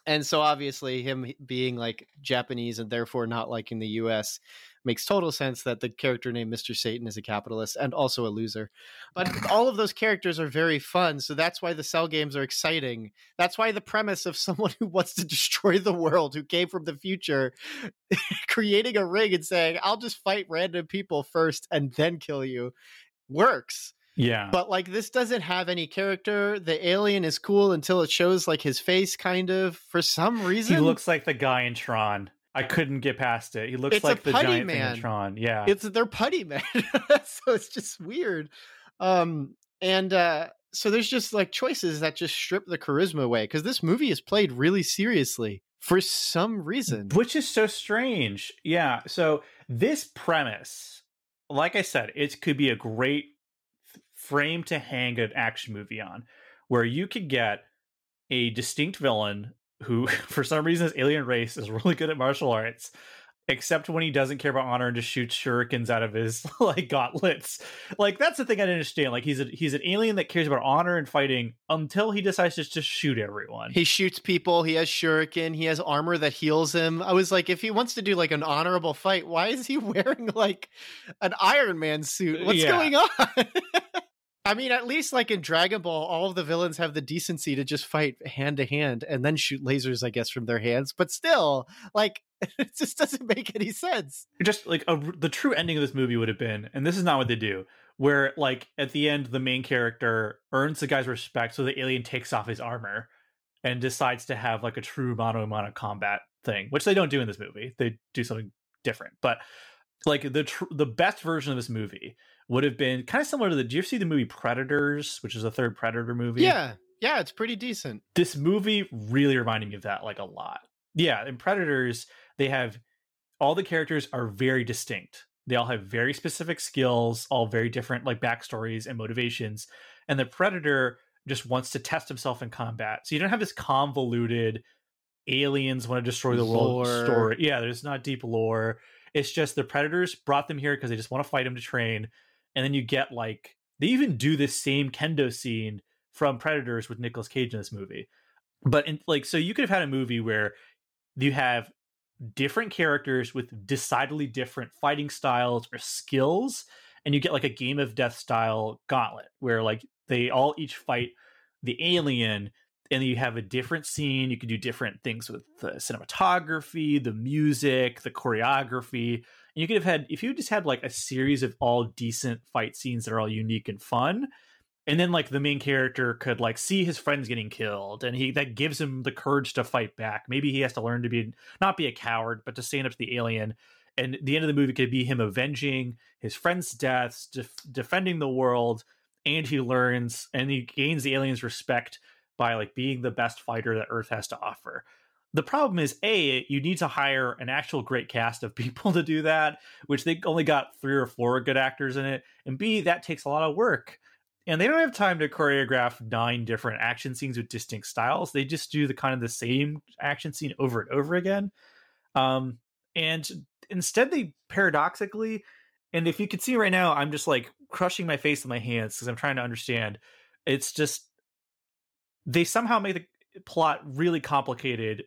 and so obviously him being like Japanese and therefore not liking the US makes total sense that the character named Mr. Satan is a capitalist and also a loser. But [LAUGHS] all of those characters are very fun, so that's why the cell games are exciting. That's why the premise of [LAUGHS] someone who wants to destroy the world, who came from the future, [LAUGHS] creating a ring and saying, "I'll just fight random people first and then kill you," works Yeah. but like this doesn't have any character the alien is cool until it shows like his face kind of for some reason he looks like the guy in Tron. I couldn't get past it. He looks It's like the giant man. Tron. Yeah. it's they're putty man [LAUGHS] so it's just weird um and uh so there's just like choices that just strip the charisma away because this movie is played really seriously for some reason Which is so strange. Yeah. So this premise, like I said, it could be a great frame to hang an action movie on, where you could get a distinct villain who, [LAUGHS] for some reason, his alien race is really good at martial arts, except when he doesn't care about honor and just shoots shurikens out of his [LAUGHS] like gauntlets. Like that's the thing I didn't understand. Like he's a he's an alien that cares about honor and fighting until he decides to just shoot everyone. he shoots people he has shuriken he has armor that heals him i was like if he wants to do like an honorable fight why is he [LAUGHS] wearing like an iron man suit what's Yeah. going on I mean, at least like in Dragon Ball, all of the villains have the decency to just fight hand to hand and then shoot lasers, I guess, from their hands. But still, like, [LAUGHS] it just doesn't make any sense. just like a, the true ending of this movie would have been and this is not what they do where like at the end the main character earns the guy's respect so the alien takes off his armor and decides to have like a true mono mono combat thing which they don't do in this movie they do something different but like the tr- the best version of this movie would have been kind of similar to the do you ever see the movie predators which is the third predator movie Yeah. Yeah, it's pretty decent. this movie really reminded me of that like a lot. Yeah, in Predators, they have all the characters are very distinct. They all have very specific skills, all very different like backstories and motivations. And the Predator just wants to test himself in combat. So you don't have this convoluted aliens want to destroy the world Lore. story. Yeah, there's not deep lore. It's just the Predators brought them here because they just want to fight him to train. And then you get like they even do this same kendo scene from Predators with Nicolas Cage in this movie. But in like so you could have had a movie where you have different characters with decidedly different fighting styles or skills and you get like a game of death style gauntlet where like they all each fight the alien and you have a different scene you can do different things with the cinematography the music the choreography you could have had if you just had like a series of all decent fight scenes that are all unique and fun and then like the main character could like see his friends getting killed and he that gives him the courage to fight back. Maybe he has to learn to be not be a coward but to stand up to the alien and the end of the movie could be him avenging his friends deaths def- defending the world and he learns and he gains the aliens respect by like being the best fighter that earth has to offer the problem is a you need to hire an actual great cast of people [LAUGHS] to do that which they only got three or four good actors in it and b that takes a lot of work. And they don't have time to choreograph nine different action scenes with distinct styles. They just do the kind of the same action scene over and over again. Um and instead they paradoxically and if you can see right now i'm just like crushing my face in my hands because i'm trying to understand. It's just they somehow make the plot really complicated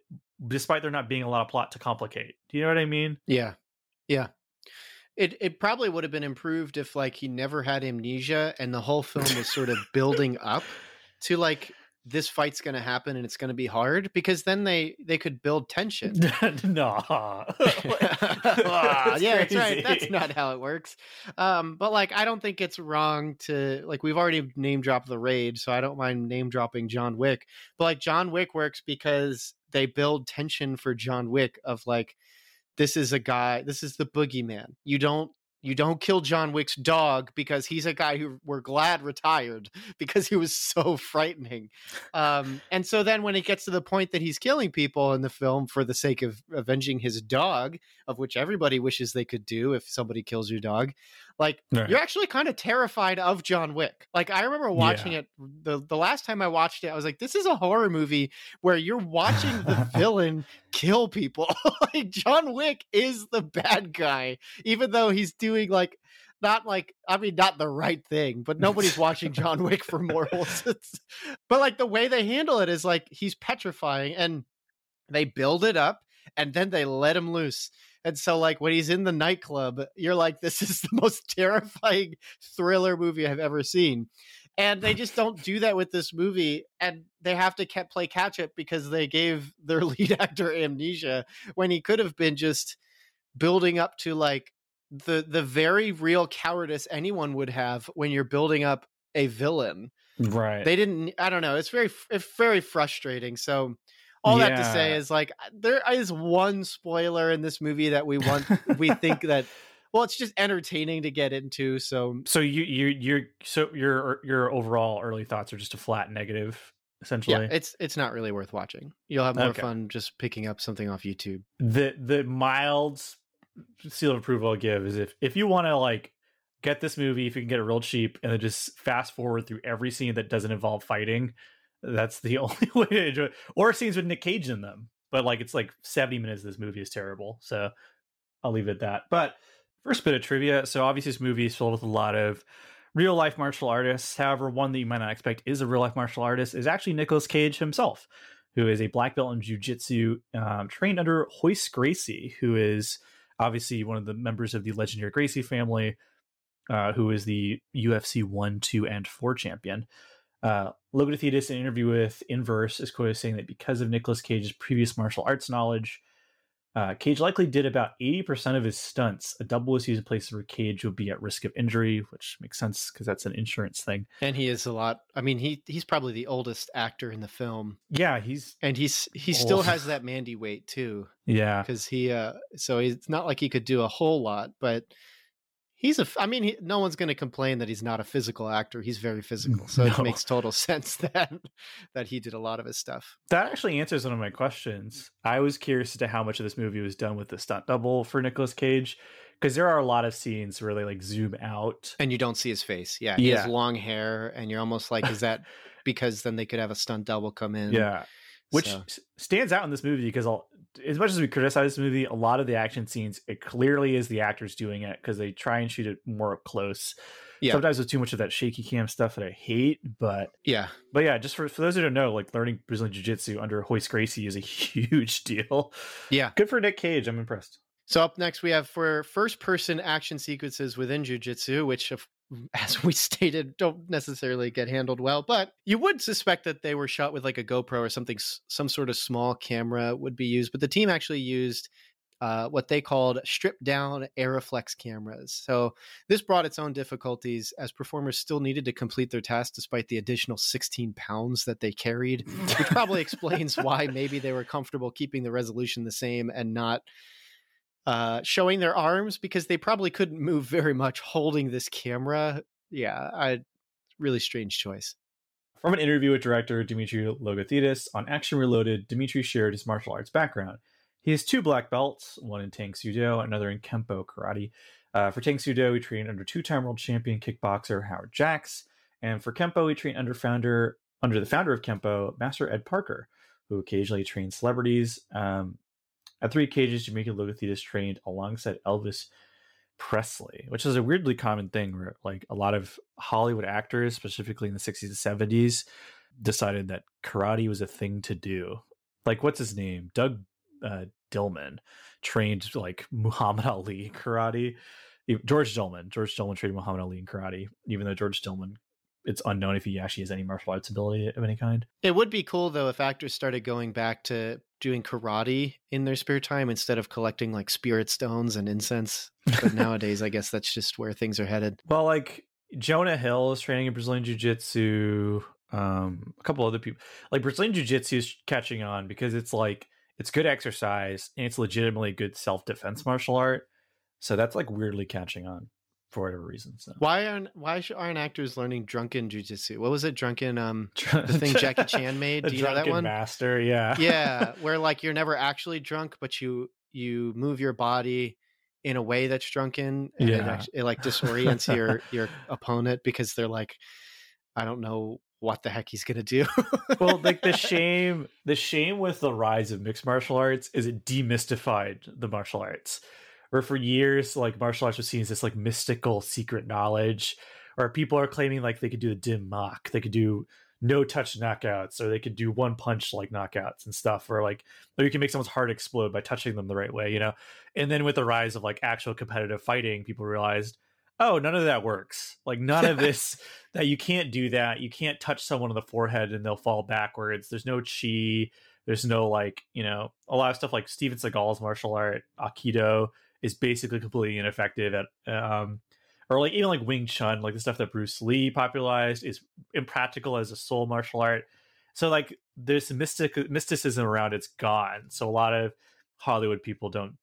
despite there not being a lot of plot to complicate do you know what i mean Yeah. Yeah. It it probably would have been improved if like he never had amnesia and the whole film was sort of building up to like this fight's going to happen and it's going to be hard because then they they could build tension. [LAUGHS] no Ah, [LAUGHS] yeah, that's right. That's not how it works. Um, but like, I don't think it's wrong to like. We've already name dropped the raid, so I don't mind name dropping John Wick. But like, John Wick works because they build tension for John Wick of like, this is a guy. This is the boogeyman. You don't. You don't kill John Wick's dog because he's a guy who we're glad retired [LAUGHS] because he was so frightening. Um, and so then when it gets to the point that he's killing people in the film for the sake of avenging his dog, of which everybody wishes they could do if somebody kills your dog. Like Right. you're actually kind of terrified of John Wick. Like I remember watching it the the last time I watched it, I was like, this is a horror movie where you're watching the [LAUGHS] villain kill people. [LAUGHS] like John Wick is the bad guy, even though he's doing like not like I mean not the right thing, but nobody's watching [LAUGHS] John Wick for morals. It's- but like the way they handle it is like he's petrifying and they build it up and then they let him loose. And so, like, when he's in the nightclub, you're like, [LAUGHS] this is the most terrifying thriller movie I've ever seen. And they just don't do that with this movie. And they have to play catch up because they gave their [LAUGHS] lead actor amnesia when he could have been just building up to like the the very real cowardice anyone would have when you're building up a villain right they didn't i don't know it's very it's very frustrating so all that to say is like uh, there is one spoiler in this movie that we want we think that [LAUGHS] well it's just entertaining to get into so So you you you're so your your overall early thoughts are just a flat negative, essentially. yeah it's it's not really worth watching you'll have more Okay. fun just picking up something off youtube the the mild seal of approval I'll give is if if you want to like get this movie if you can get it real cheap and then just fast forward through every scene that doesn't involve fighting that's the [LAUGHS] only way to enjoy it. or scenes with nick cage in them but like it's like 70 minutes this movie is terrible so i'll leave it at that but first bit of trivia so obviously this movie is filled with a lot of real life martial artists however one that you might not expect is a real life martial artist is actually Nicolas cage himself who is a black belt in jiu-jitsu um, trained under Royce Gracie, who is obviously one of the members of the legendary Gracie family, uh, who is the UFC 1, 2, and 4 champion. Uh, Logothetis, in an interview with Inverse, is quoted as saying that because of Nicolas Cage's previous martial arts knowledge, uh, Cage likely did about 80% of his stunts. A double was used in place where Cage would be at risk of injury, which makes sense because that's an insurance thing. and he is a lot i mean he he's probably the oldest actor in the film Yeah, he's and he's he still [LAUGHS] has that mandy weight too yeah. because he uh so it's not like he could do a whole lot but he's a. I mean he, no one's going to complain that he's not a physical actor he's very physical [LAUGHS] so it makes total [LAUGHS] sense that that he did a lot of his stuff That actually answers one of my questions. I was curious as to how much of this movie was done with the stunt double for Nicolas Cage, because there are a lot of scenes where they like zoom out. and you don't see his face yeah he has long hair and you're almost like is that [LAUGHS] because then they could have a stunt double come in Yeah, which So- stands out in this movie because I'll, as much as we criticize this movie, a lot of the action scenes it clearly is the actors doing it because they try and shoot it more up close. Yeah. Sometimes with too much of that shaky cam stuff that I hate, but yeah but yeah, just for, for those who don't know, like learning Brazilian Jiu Jitsu under Royce Gracie is a [LAUGHS] huge deal. yeah Good for Nick Cage. I'm impressed. So up next we have for first person action sequences within jujitsu, which of- [LAUGHS] as we stated don't necessarily get handled well, but you would suspect that they were shot with like a GoPro or something some sort of small camera would be used, but the team actually used uh, what they called stripped down Arriflex cameras. So this brought its own difficulties as performers still needed to complete their task despite the additional 16 pounds that they carried, which probably [LAUGHS] explains why maybe they were comfortable keeping the resolution the same and not uh, showing their arms because they probably couldn't move very much holding this camera. Yeah, I really strange choice. From an interview with director Dimitri Logothetis on Action Reloaded, Dimitri shared his martial arts background. He has two black belts, one in Tang Soo Do, another in Kempo Karate. Uh, for Tang Soo Do, he trained under two-time world champion kickboxer Howard Jacks, and for Kempo, he trained under founder under the founder of Kempo, Master Ed Parker, who occasionally trains celebrities. Um, at three cages, Dimitri Logothetis trained alongside Elvis Presley, which is a weirdly common thing where like a lot of Hollywood actors, specifically in the 60s and 70s, decided that karate was a thing to do. Like what's his name? Doug uh, Dillman trained like [LAUGHS] Muhammad Ali karate. George Dillman, George Dillman trained Muhammad Ali in karate, even though George Dillman, it's unknown if he actually has any martial arts ability of any kind. It would be cool though if actors started going back to doing karate in their spare time instead of collecting like spirit stones and incense. But [LAUGHS] nowadays, I guess that's just where things are headed. Well, like Jonah Hill is training in Brazilian Jiu Jitsu. Um, a couple other people like Brazilian Jiu Jitsu is catching on because it's like it's good exercise and it's legitimately good self defense martial art. So that's like weirdly catching on for whatever reason. So Why aren't why aren't actors learning drunken jujitsu? What was it? Drunken um [LAUGHS] the thing Jackie [LAUGHS] Chan made. Do you know that one? master, yeah, yeah, [LAUGHS] where like you're never actually drunk, but you you move your body in a way that's drunken, and it, Yeah. it like disorients your your opponent because they're like, I don't know what the heck he's gonna do. well like the shame the shame with the rise of mixed martial arts is it demystified the martial arts where for years like martial arts was seen as this like mystical secret knowledge or people are claiming like they could do a dim mak they could do no touch knockouts or they could do one punch like knockouts and stuff or like or you can make someone's heart explode by touching them the right way you know? And then with the rise of like actual competitive fighting people realized oh none of that works. Like none of this [LAUGHS] that you can't do that. You can't touch someone on the forehead and they'll fall backwards. There's no chi. There's no like you know a lot of stuff like steven seagal's martial art aikido is basically completely ineffective at um or like even like wing chun like the stuff that bruce lee popularized is impractical as a soul martial art So like there's mystic mysticism around it's gone. So a lot of Hollywood people don't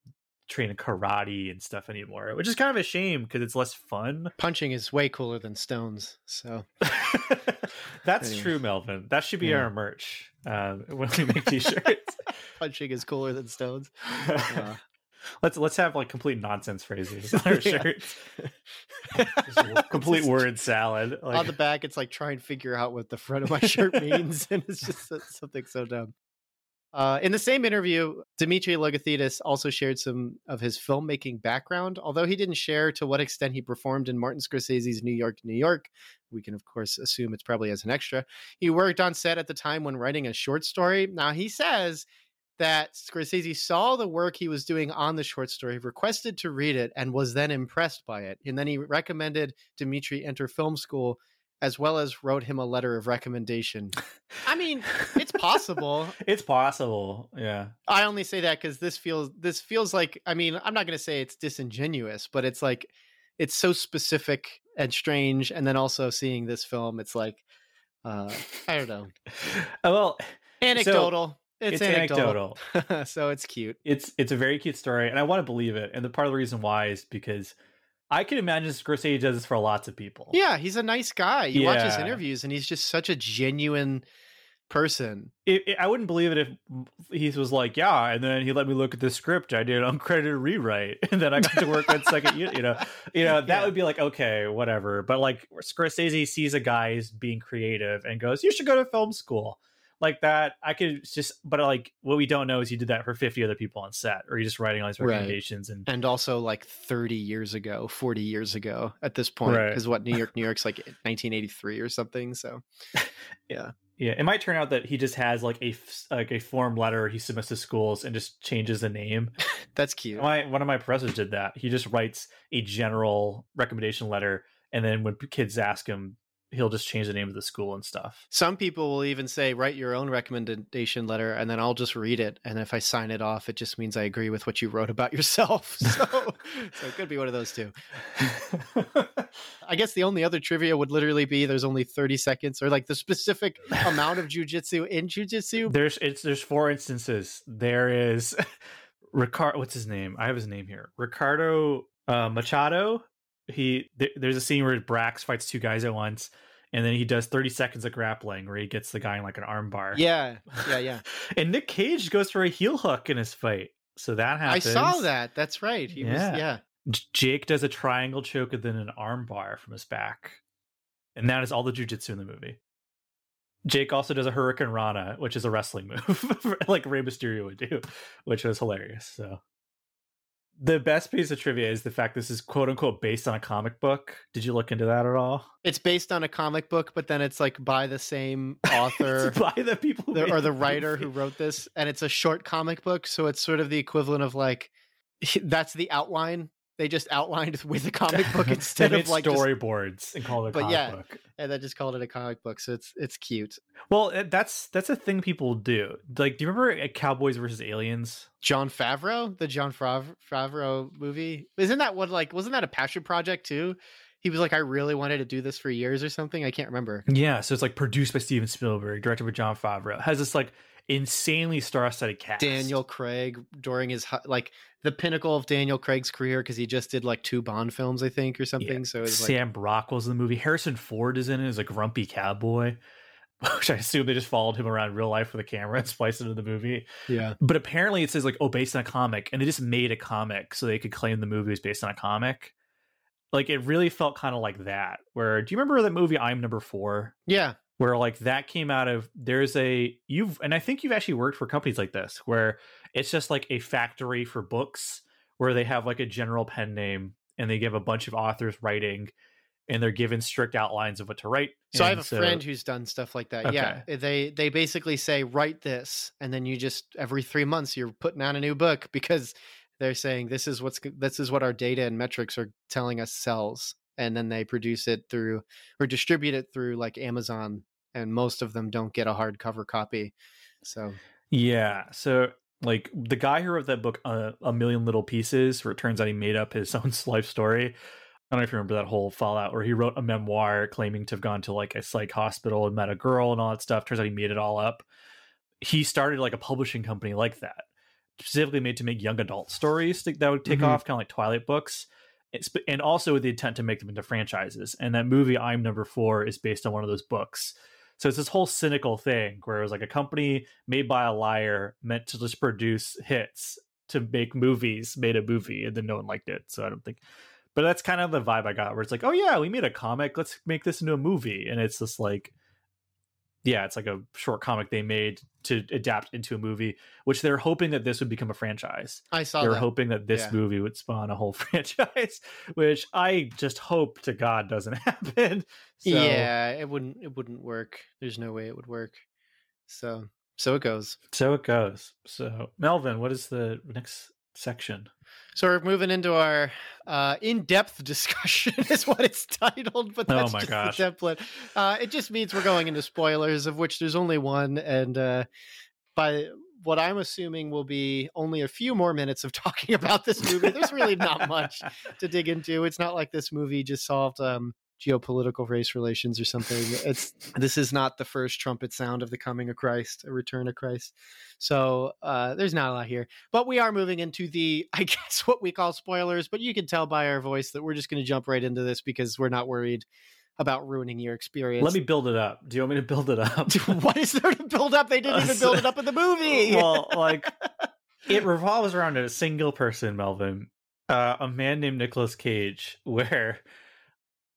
train in karate and stuff anymore, which is kind of a shame because it's less fun. Punching is way cooler than stones. So [LAUGHS] that's Anyway. true, Melvin. That should be Yeah. our merch um, [LAUGHS] when we make t-shirts. [LAUGHS] punching is cooler than stones. Uh, let's let's have like complete nonsense phrases on our [LAUGHS] shirts. [LAUGHS] Complete word salad. Like, on the back, it's like try and figure out what the front of my shirt [LAUGHS] means, and it's just something so dumb. Uh, in the same interview, Dimitri Logothetis also shared some of his filmmaking background, although he didn't share to what extent he performed in Martin Scorsese's New York, New York. We can, of course, assume it's probably as an extra. He worked on set at the time when writing a short story. Now, he says that Scorsese saw the work he was doing on the short story, requested to read it, and was then impressed by it. And then he recommended Dimitri enter film school, as well as wrote him a letter of recommendation. I mean, it's possible. [LAUGHS] it's possible. Yeah. I only say that because this feels this feels like I mean I'm not going to say it's disingenuous, but it's like it's so specific and strange. And then also seeing this film, it's like uh, I don't know, [LAUGHS] well, anecdotal. It's, it's anecdotal, [LAUGHS] so it's cute. it's it's a very cute story, and I want to believe it. And the part of the reason why is because I can imagine Scorsese does this for lots of people. Yeah, he's a nice guy. You watch his interviews, and he's just such a genuine person. It, it- I wouldn't believe it if he was like, yeah, and then he let me look at the script. I did an uncredited rewrite, [LAUGHS] and then I got to work on second. You, you know, you know that [LAUGHS] Yeah. would be like okay, whatever. But like Scorsese sees a guy being creative and goes, "You should go to film school." Like that, I could just, but like what we don't know is he did that for fifty other people on set, or he's just writing all these Right. recommendations and And also, like 30 years ago, 40 years ago at this point, Right. what New York, [LAUGHS] New York's like 1983 or something. So, [LAUGHS] Yeah, Yeah, it might turn out that he just has like a like a form letter he submits to schools and just changes the name. [LAUGHS] that's cute. My one of my professors did that. He just writes a general recommendation letter, and then when kids ask him, he'll just change the name of the school and stuff. Some people will even say, write your own recommendation letter, and then I'll just read it. And if I sign it off, it just means I agree with what you wrote about yourself. [LAUGHS] So, so it could be one of those two. I guess the only other trivia would literally be there's only 30 seconds or like the specific amount of jujitsu in jujitsu. there's it's there's four instances. There is [LAUGHS] Ricardo. What's his name? I have his name here. Ricardo uh, Machado. He th- there's a scene where Brax fights two guys at once, and then he does 30 seconds of grappling where he gets the guy in like an armbar. Yeah, yeah, yeah. [LAUGHS] and Nick Cage goes for a heel hook in his fight. So that happens. I saw that. That's right. He Yeah. was, yeah. Jake does a triangle choke and then an armbar from his back. And that is all the jujitsu in the movie. Jake also does a Hurricanrana, which is a wrestling move, [LAUGHS] like Rey Mysterio would do, which was hilarious. So, the best piece of trivia is the fact this is quote unquote based on a comic book. Did you look into that at all? It's based on a comic book, but then it's like by the same author. [LAUGHS] It's by the people the, or the writer who wrote this, and it's a short comic book, so it's sort of the equivalent of like [LAUGHS] that's the outline. They just outlined [LAUGHS] with a [LAUGHS] comic book instead of like just, storyboards and called it a But comic yeah. book. and then just called it a comic book. So it's it's cute. Well, eh, that's that's a thing people do. Like, do you remember at Cowboys versus Aliens? Jon Favreau, the Jon Favreau movie, isn't that what like wasn't that a passion project too? He was like, I really wanted to do this for years or something. I can't remember. Yeah, so it's like produced by Steven Spielberg, directed by Jon Favreau. It has this like insanely star-studded cast. Daniel Craig during his like the pinnacle of Daniel Craig's career because he just did like two Bond films, I think, or something. So it's like Sam Rockwell's in the movie. Harrison Ford is in it as a grumpy cowboy, [LAUGHS] which I assume they just followed him around in real life with a camera and [LAUGHS] spliced into the movie. yeah. But apparently it says like, oh, based on a comic, and they just made a comic so they could claim the movie was based on a comic. Like it really felt kind of like that. Where do you remember that movie I'm Number Four? Yeah. Where like that came out of there's a you've and I think you've actually worked for companies like this where it's just like a factory for books where they have like a general pen name and they give a bunch of authors writing and they're given strict outlines of what to write. So I have And a friend who's done stuff like that. Yeah, they they basically say write this, and then you just every three months you're putting out a new book because they're saying this is what's this is what our data and metrics are telling us sells, and then they produce it through or distribute it through like Amazon, and most of them don't get a hardcover copy. So Yeah. So like the guy who wrote that book, uh, A Million Little Pieces, where it turns out he made up his [LAUGHS] own life story. I don't know if you remember that whole fallout where he wrote a memoir claiming to have gone to like a psych hospital and met a girl and all that stuff. Turns out he made it all up. He started like a publishing company like that, specifically made to make young adult stories that would take Mhm. off, kind of like Twilight books. It's, and also with the intent to make them into franchises. And that movie, I'm Number Four, is based on one of those books. So it's this whole cynical thing where it was like a company made by a liar meant to just produce hits to make movies, made a movie, and then no one liked it. So I don't think but that's kind of the vibe I got where it's like, oh yeah, we made a comic, let's make this into a movie. And it's just like yeah, it's like a short comic they made to adapt into a movie, which they're hoping that this would become a franchise. I saw They're hoping that this Yeah. movie would spawn a whole [LAUGHS] franchise, which I just hope to God doesn't [LAUGHS] happen. So, yeah, it wouldn't it wouldn't work. There's no way it would work. So so it goes. So it goes. So Melvin, what is the next section? So we're moving into our uh, in-depth discussion, [LAUGHS] is what it's titled. But Oh that's my just gosh. the template. Uh, it just means we're going into spoilers, of which there's only one, and uh, by what I'm assuming will be only a few more minutes of talking [LAUGHS] about this movie. There's really not much [LAUGHS] to dig into. It's not like this movie just solved um, geopolitical race relations or something. It's this is not the first trumpet sound of the coming of Christ, a return of Christ. So uh, there's not a lot here, but we are moving into the, I [LAUGHS] guess, what we call spoilers. But you can tell by our voice that we're just going to jump right into this because we're not worried about ruining your experience. Let me build it up. Do you want me to build it up? [LAUGHS] what is there to build up? They didn't even build it up in the movie. [LAUGHS] well, like it revolves around a single person, Melvin, uh, a man named Nicolas Cage, where,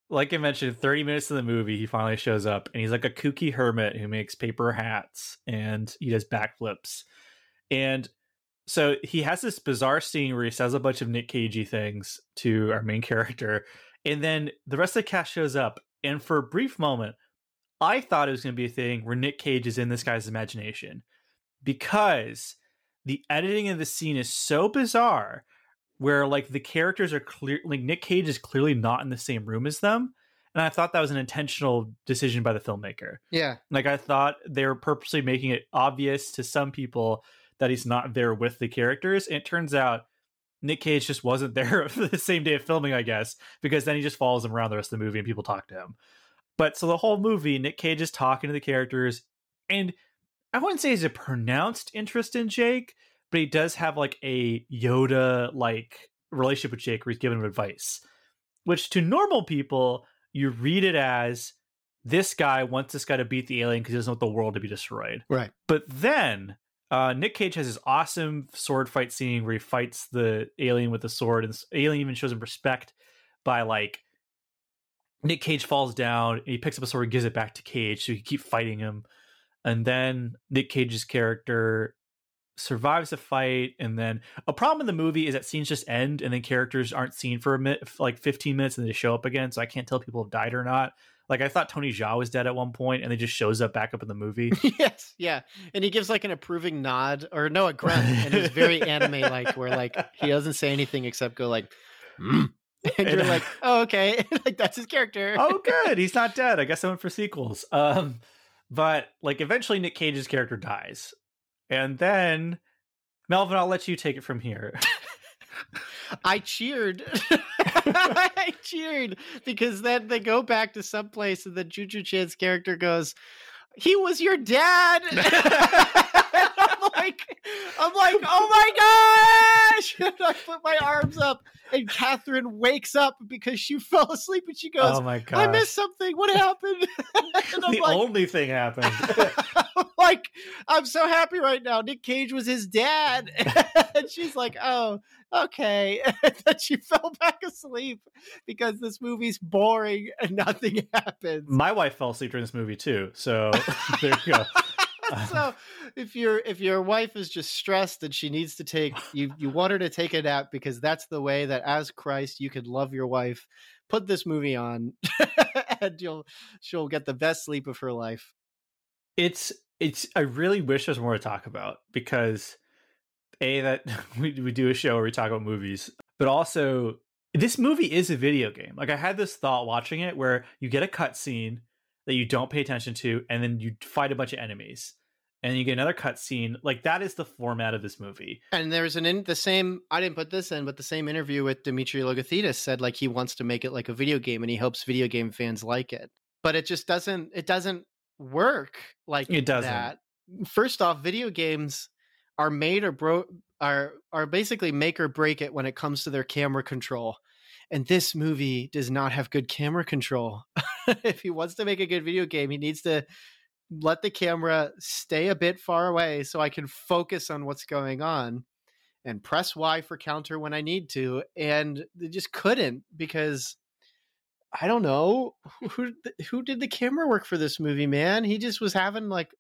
like I mentioned, 30 minutes of the movie, he finally shows up and he's like a kooky hermit who makes paper hats and he does backflips. And so he has this bizarre scene where he says a bunch of Nick Cagey things to our main [LAUGHS] character, and then the rest of the cast shows up. And for a brief moment, I thought it was going to be a thing where Nick Cage is in this guy's imagination because the editing of the scene is so bizarre where like the characters are clear like Nick Cage is clearly not in the same room as them and I thought that was an intentional decision by the filmmaker. yeah, Like I thought they were purposely making it obvious to some people that he's not there with the characters. And it turns out Nick Cage just wasn't [LAUGHS] there for the same day of filming, I guess, because then he just follows him around the rest of the movie and people talk to him. But so the whole movie, Nick Cage is talking to the characters, and I wouldn't say he's a pronounced interest in Jake, but he does have like a Yoda like relationship with Jake where he's giving him advice. Which to normal people, you read it as this guy wants this guy to beat the alien because he doesn't want the world to be destroyed. right. But then uh, Nick Cage has this awesome sword fight scene where he fights the alien with the sword, and the alien even shows him respect by like Nick Cage falls down, and he picks up a sword, and gives it back to Cage, so he can keep fighting him. And then Nick Cage's character survives the fight, and then a problem in the movie is that scenes just end, and then characters aren't seen for a minute, like 15 minutes, and they show up again. So I can't tell people have died or not. Like I thought Tony Jaa was dead at one point, and they just shows up back up in the movie. [LAUGHS] yes, yeah, and he gives like an approving nod or no, a grunt, and it's very anime like, where like he doesn't say anything except go like, "Mm." [LAUGHS] and you're And- like, oh okay, [LAUGHS] like that's his character. oh good he's not dead i guess i went for sequels um but like eventually nick cage's character dies and then melvin i'll let you take it from here [LAUGHS] I cheered. [LAUGHS] [LAUGHS] I cheered because then they go back to some place and then Juju Chan's character goes, He was your dad. I'm [LAUGHS] like, I'm like, oh my gosh! [LAUGHS] And I put my arms up, and Catherine wakes up because she [LAUGHS] fell asleep, and she goes, oh my god "I missed something. What happened?" and I'm the like, only thing happened I'm like, I'm so happy right now. Nick Cage was his dad. and she's like, oh, okay. And then she fell back asleep because this movie's boring and nothing happens. my wife fell asleep during this movie too so there you go [LAUGHS] so [LAUGHS] if your if your wife is just stressed and she needs to take you you want her to take a nap because that's the way that as Christ you can love your wife put this movie on [LAUGHS] and you'll she'll get the best sleep of her life. It's it's i really wish there's more to talk about because a that we, we do a show where we talk about movies but also this movie is a video game. Like i had this thought watching it where you get a cutscene that you don't pay attention to and then you fight a bunch of enemies and you get another cutscene. Like that is the format of this movie. And there's an in the same I didn't put this in, but the same interview with Dimitri Logothetis said like he wants to make it like a video game and he hopes video game fans like it. But it just doesn't it doesn't work like It doesn't. that. First off, video games are made or bro are are basically make or break it when it comes to their camera control. And this movie does not have good camera control. [LAUGHS] if he wants to make a good video game, he needs to let the camera stay a bit far away so I can focus on what's going on and press Y for counter when I need to. And they just couldn't because I don't know who who did the camera work for this movie, man. He just was having like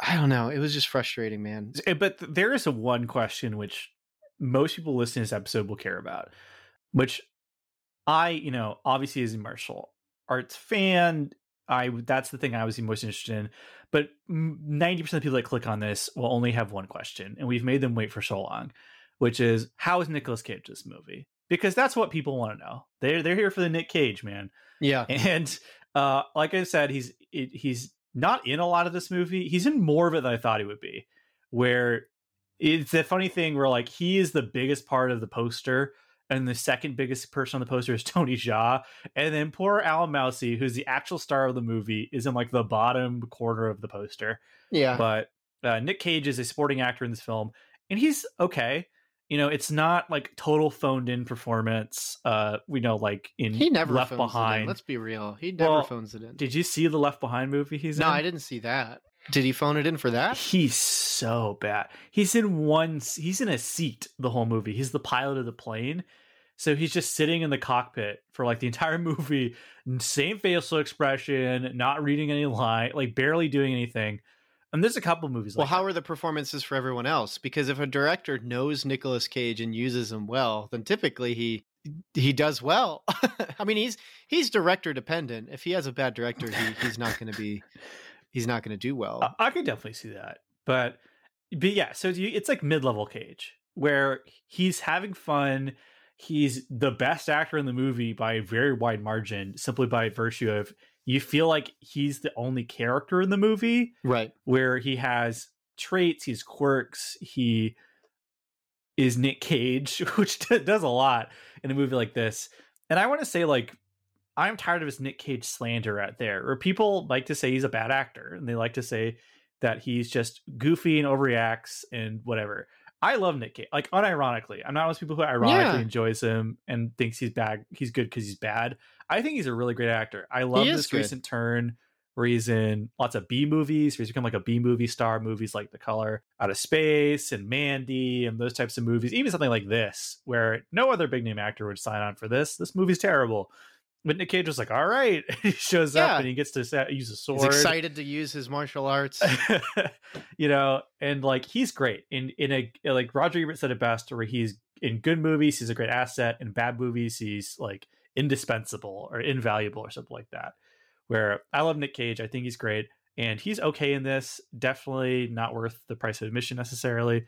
I don't know. It was just frustrating, man. Eh, But there is a one question which most people listening to this episode will care about, which I, you know, obviously as a martial arts fan, I that's the thing I was the most interested in. But ninety percent of people that click on this will only have one question, and we've made them wait for so long, which is how is Nicolas Cage this movie? Because that's what people want to know. They're they're here for the Nick Cage man. Yeah. [LAUGHS] And uh, like I said, he's it, he's not in a lot of this movie. He's in more of it than I thought he would be. Where it's a funny thing where like he is the biggest part of the poster, and the second biggest person on the poster is [LAUGHS] Tony Jaa, and then poor Alain Moussi, who's the actual star of the movie, is in like the bottom corner of the poster. Yeah. But uh, Nick Cage is a supporting actor in this film, and he's okay. You know, it's not like total phoned in performance. Uh, we know, like in he never Left phones It in. Behind. Let's be real. He never Well, phones it in. Did you see the Left Behind movie he's no, in? I didn't see that. Did he phone it in for that? He's so bad. He's in one. He's in a seat the whole movie. He's the pilot of the plane, so he's just sitting in the cockpit for like the entire [LAUGHS] movie. Same facial expression, not reading any line, like barely doing anything. And there's a couple movies Well, like how that. are the performances for everyone else? Because if a director knows Nicolas Cage and uses him well, then typically he he does well. [LAUGHS] I mean, he's he's director dependent. If he has a bad director, he, he's not going to be he's not going to do well. I, I could definitely see that, but but yeah, so you, it's like mid level Cage where he's having fun. He's the best actor in the movie by a very wide margin, simply by virtue of you feel like he's the only character in the movie right. where he has traits, he's quirks, he is Nick Cage, [LAUGHS] which does a lot in a movie like this. And I want to say, like, I'm tired of his Nick Cage slander out there, where people like to say he's a bad actor and they like to say that he's just goofy and overreacts and whatever. I love Nick Cage, like unironically. I'm not one of those people who ironically Yeah. enjoys him and thinks he's bad. He's good because he's bad. I think he's a really great actor. I love this good. recent turn where he's in lots of B movies, where he's become like a B movie star, movies like The Color Out of Space and Mandy and those types of movies. Even something like this, where no other big name actor would sign on for this. This movie's terrible. But Nick Cage was like, all right. [LAUGHS] he shows Yeah. up and he gets to use a sword. He's excited to use his martial arts. [LAUGHS] you know, and like he's great in in a like Roger Ebert said it best, where he's in good movies, he's a great asset. In bad movies, he's like indispensable or invaluable or something like that. Where I love Nick Cage, I think he's great, and he's okay in this. Definitely not worth the price of admission necessarily,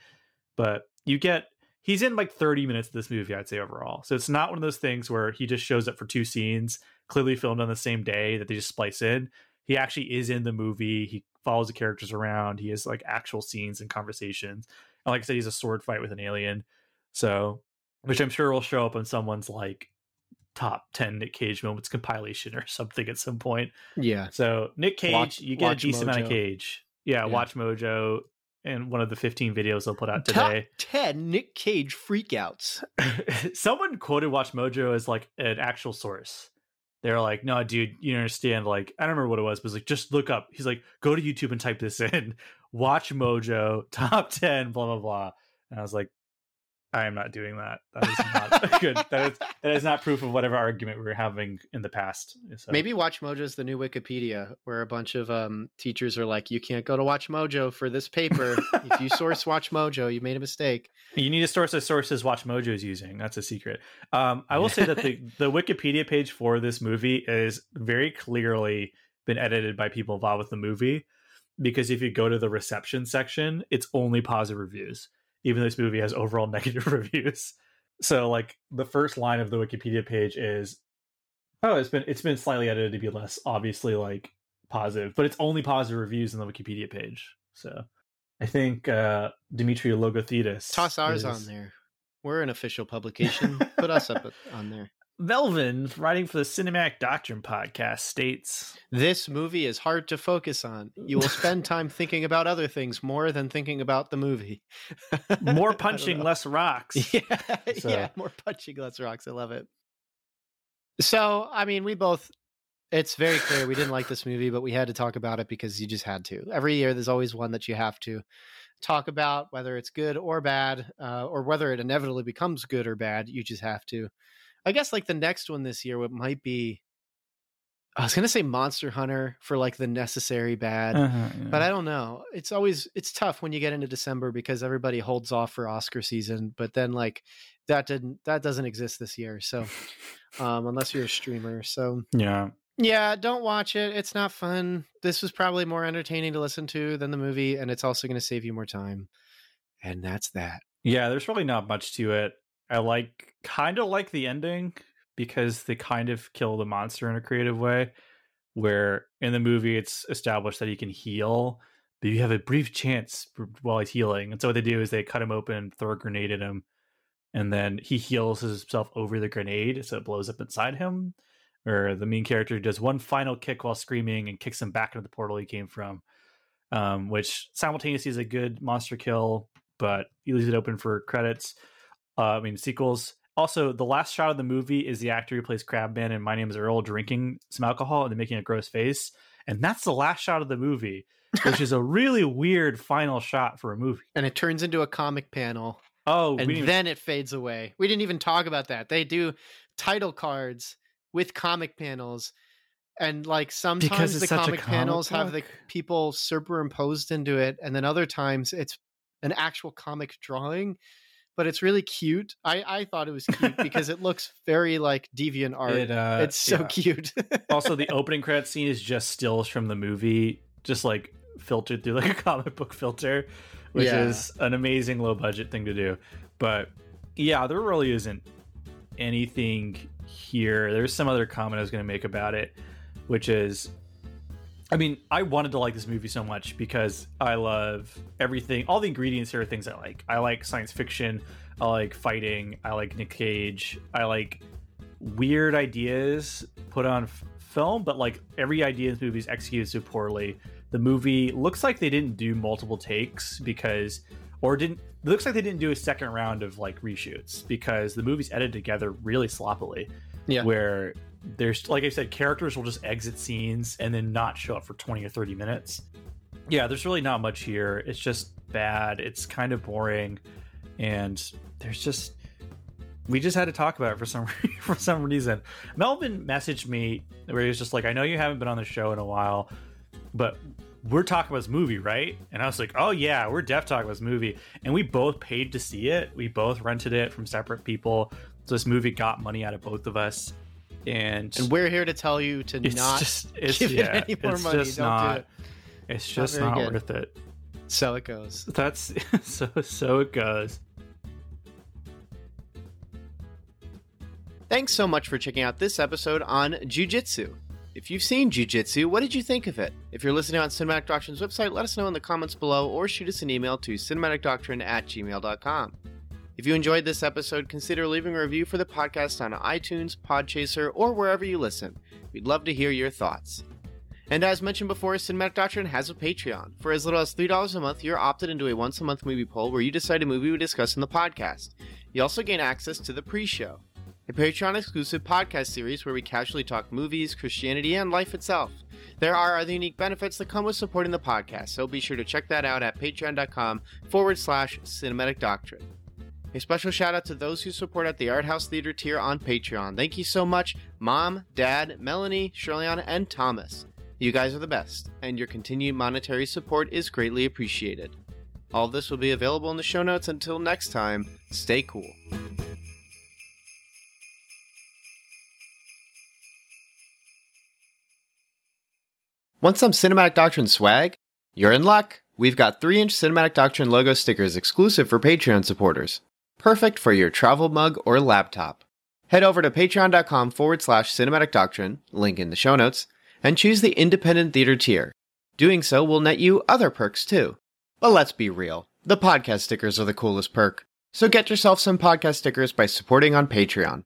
but you get he's in like 30 minutes of this movie, I'd say overall. So it's not one of those things where he just shows up for two scenes, clearly filmed on the same day that they just splice in. He actually is in the movie. He follows the characters around. He has like actual scenes and conversations. And like I said, he's a sword fight with an alien. So, which I'm sure will show up on someone's like top 10 Nick Cage moments compilation or something at some point. yeah. So Nick Cage, Watch- you get a decent amount of Cage. Yeah, Yeah. Watch Mojo and one of the 15 videos they'll put out today. Top today. 10 Nick Cage freakouts. [LAUGHS] Someone quoted Watch Mojo as like an actual source. They're like, no, dude, you don't understand. Like, I don't remember what it was, but it's like, just look up. He's like, go to YouTube and type this in. [LAUGHS] Watch Mojo, top 10, blah, blah, blah. And I was like, I am not doing that. That is not [LAUGHS] good. That is that is not proof of whatever argument we were having in the past. So Maybe Watch Mojo's the new Wikipedia, where a bunch of um, teachers are like, "You can't go to Watch Mojo for this paper. if you source Watch Mojo, you made a mistake." You need to source the sources Watch Mojo is using. That's a secret. Um, I will say that the, [LAUGHS] the Wikipedia page for this movie is very clearly been edited by people involved with the movie. Because if you go to the reception section, it's only positive reviews, even though this movie has overall [LAUGHS] negative reviews. So, like the first line of the Wikipedia page is, "Oh, it's been it's been slightly edited to be less obviously like positive, but it's only positive reviews in the Wikipedia page." So I think uh Dimitri Logothetis. Toss ours is- on there. We're an official publication. Put us up [LAUGHS] on there. Melvin, writing for the Cinematic Doctrine podcast, states This movie is hard to focus on. You will spend time [LAUGHS] thinking about other things more than thinking about the movie. [LAUGHS] More punching, less rocks. [LAUGHS] Yeah, So- yeah, more punching, less rocks. I love it. So, I mean, we both. It's very clear we didn't like this movie, but we had to talk about it because you just had to. Every year, there's always one that you have to talk about, whether it's good or bad, uh, or whether it inevitably becomes good or bad. You just have to. I guess like the next one this year, what might be. I was gonna say Monster Hunter for like the necessary bad, Uh-huh, but I don't know. It's always it's tough when you get into December because everybody holds off for Oscar season, but then like that didn't that doesn't exist this year. So um unless you're a streamer. So yeah. yeah, don't watch it. It's not fun. This was probably more entertaining to listen to than the movie and it's also going to save you more time. And that's that. Yeah, there's really not much to it. I like kind of like the ending because they kind of kill the monster in a creative way where in the movie it's established that he can heal, but you have a brief chance while he's healing. And so what they do is they cut him open, throw a grenade at him, and then he heals himself over the grenade so it blows up inside him. Or the main character does one final kick while screaming and kicks him back into the portal he came from. Um, which simultaneously is a good monster kill, but he leaves it open for credits. Uh, I mean sequels. Also, the last shot of the movie is the actor who plays Crabman and My Name is Earl drinking some alcohol and then making a gross face, and that's the last shot of the movie, which is a [LAUGHS] really weird final shot for a movie. And it turns into a comic panel Oh, and then it fades away. We didn't even talk about that. They do title cards with comic panels and like sometimes the comic comic panels have the people superimposed into it and then other times it's an actual comic drawing but it's really cute i i thought it was cute because it looks [LAUGHS] very like deviant art It, uh, it's so yeah. cute [LAUGHS] also, the opening credit scene is just stills from the movie, just like filtered through [LAUGHS] like a comic book filter, which Yeah. is an amazing low budget thing to do. But yeah, there really isn't anything here. There's some other comment I was going to make about it, which is I mean, I wanted to like this movie so much because I love everything. All the ingredients here are things I like. I like science fiction. I like fighting. I like Nick Cage. I like weird ideas put on f- film, but like every idea in this movie is executed so poorly. The movie looks like they didn't do multiple takes because, or didn't. It looks like they didn't do a second round of like reshoots because the movie's edited together really sloppily. Yeah. Where there's like I said, characters will just exit scenes and then not show up for 20 or 30 minutes. Yeah, there's really not much here. It's just bad. It's kind of boring. And there's just we just had to talk about it for some [LAUGHS] for some reason. Melvin messaged me where he was just like, I know you haven't been on the show in a while, but we're talking about this movie, right? And I was like, Oh yeah, we're def talking about this movie. And we both paid to see it. We both rented it from separate people. So this movie got money out of both of us. And, and we're here to tell you to not just it's give yeah, it any more it's money just don't not do it it's just very not worth it. so it goes That's [LAUGHS] so so it goes. Thanks so much for checking out this episode on Jiu-Jitsu. If you've seen Jiu-Jitsu, what did you think of it? If you're listening on Cinematic Doctrine's website, let us know in the comments below or shoot us an email to cinematicdoctrine at gmail.com. If you enjoyed this episode, consider leaving a review for the podcast on iTunes, Podchaser, or wherever you listen. We'd love to hear your thoughts. And as mentioned before, Cinematic Doctrine has a Patreon. For as little as $3 a month, you're opted into a once a month movie poll where you decide a movie we discuss in the podcast. You also gain access to the pre show, a Patreon exclusive podcast series where we casually talk movies, Christianity, and life itself. There are other unique benefits that come with supporting the podcast, so be sure to check that out at patreon.com forward slash cinematic doctrine. A special shout out to those who support at the Art House Theater tier on Patreon. Thank you so much, Mom, Dad, Melanie, Shirleyana, and Thomas. You guys are the best, and your continued monetary support is greatly appreciated. All this will be available in the show notes. Until next time, stay cool. Want some Cinematic Doctrine swag? You're in luck! We've got 3 inch Cinematic Doctrine logo stickers exclusive for Patreon supporters. Perfect for your travel mug or laptop. Head over to patreon.com forward slash cinematic doctrine, link in the show notes, and choose the independent theater tier. Doing so will net you other perks too. But let's be real the podcast stickers are the coolest perk. So get yourself some podcast stickers by supporting on Patreon.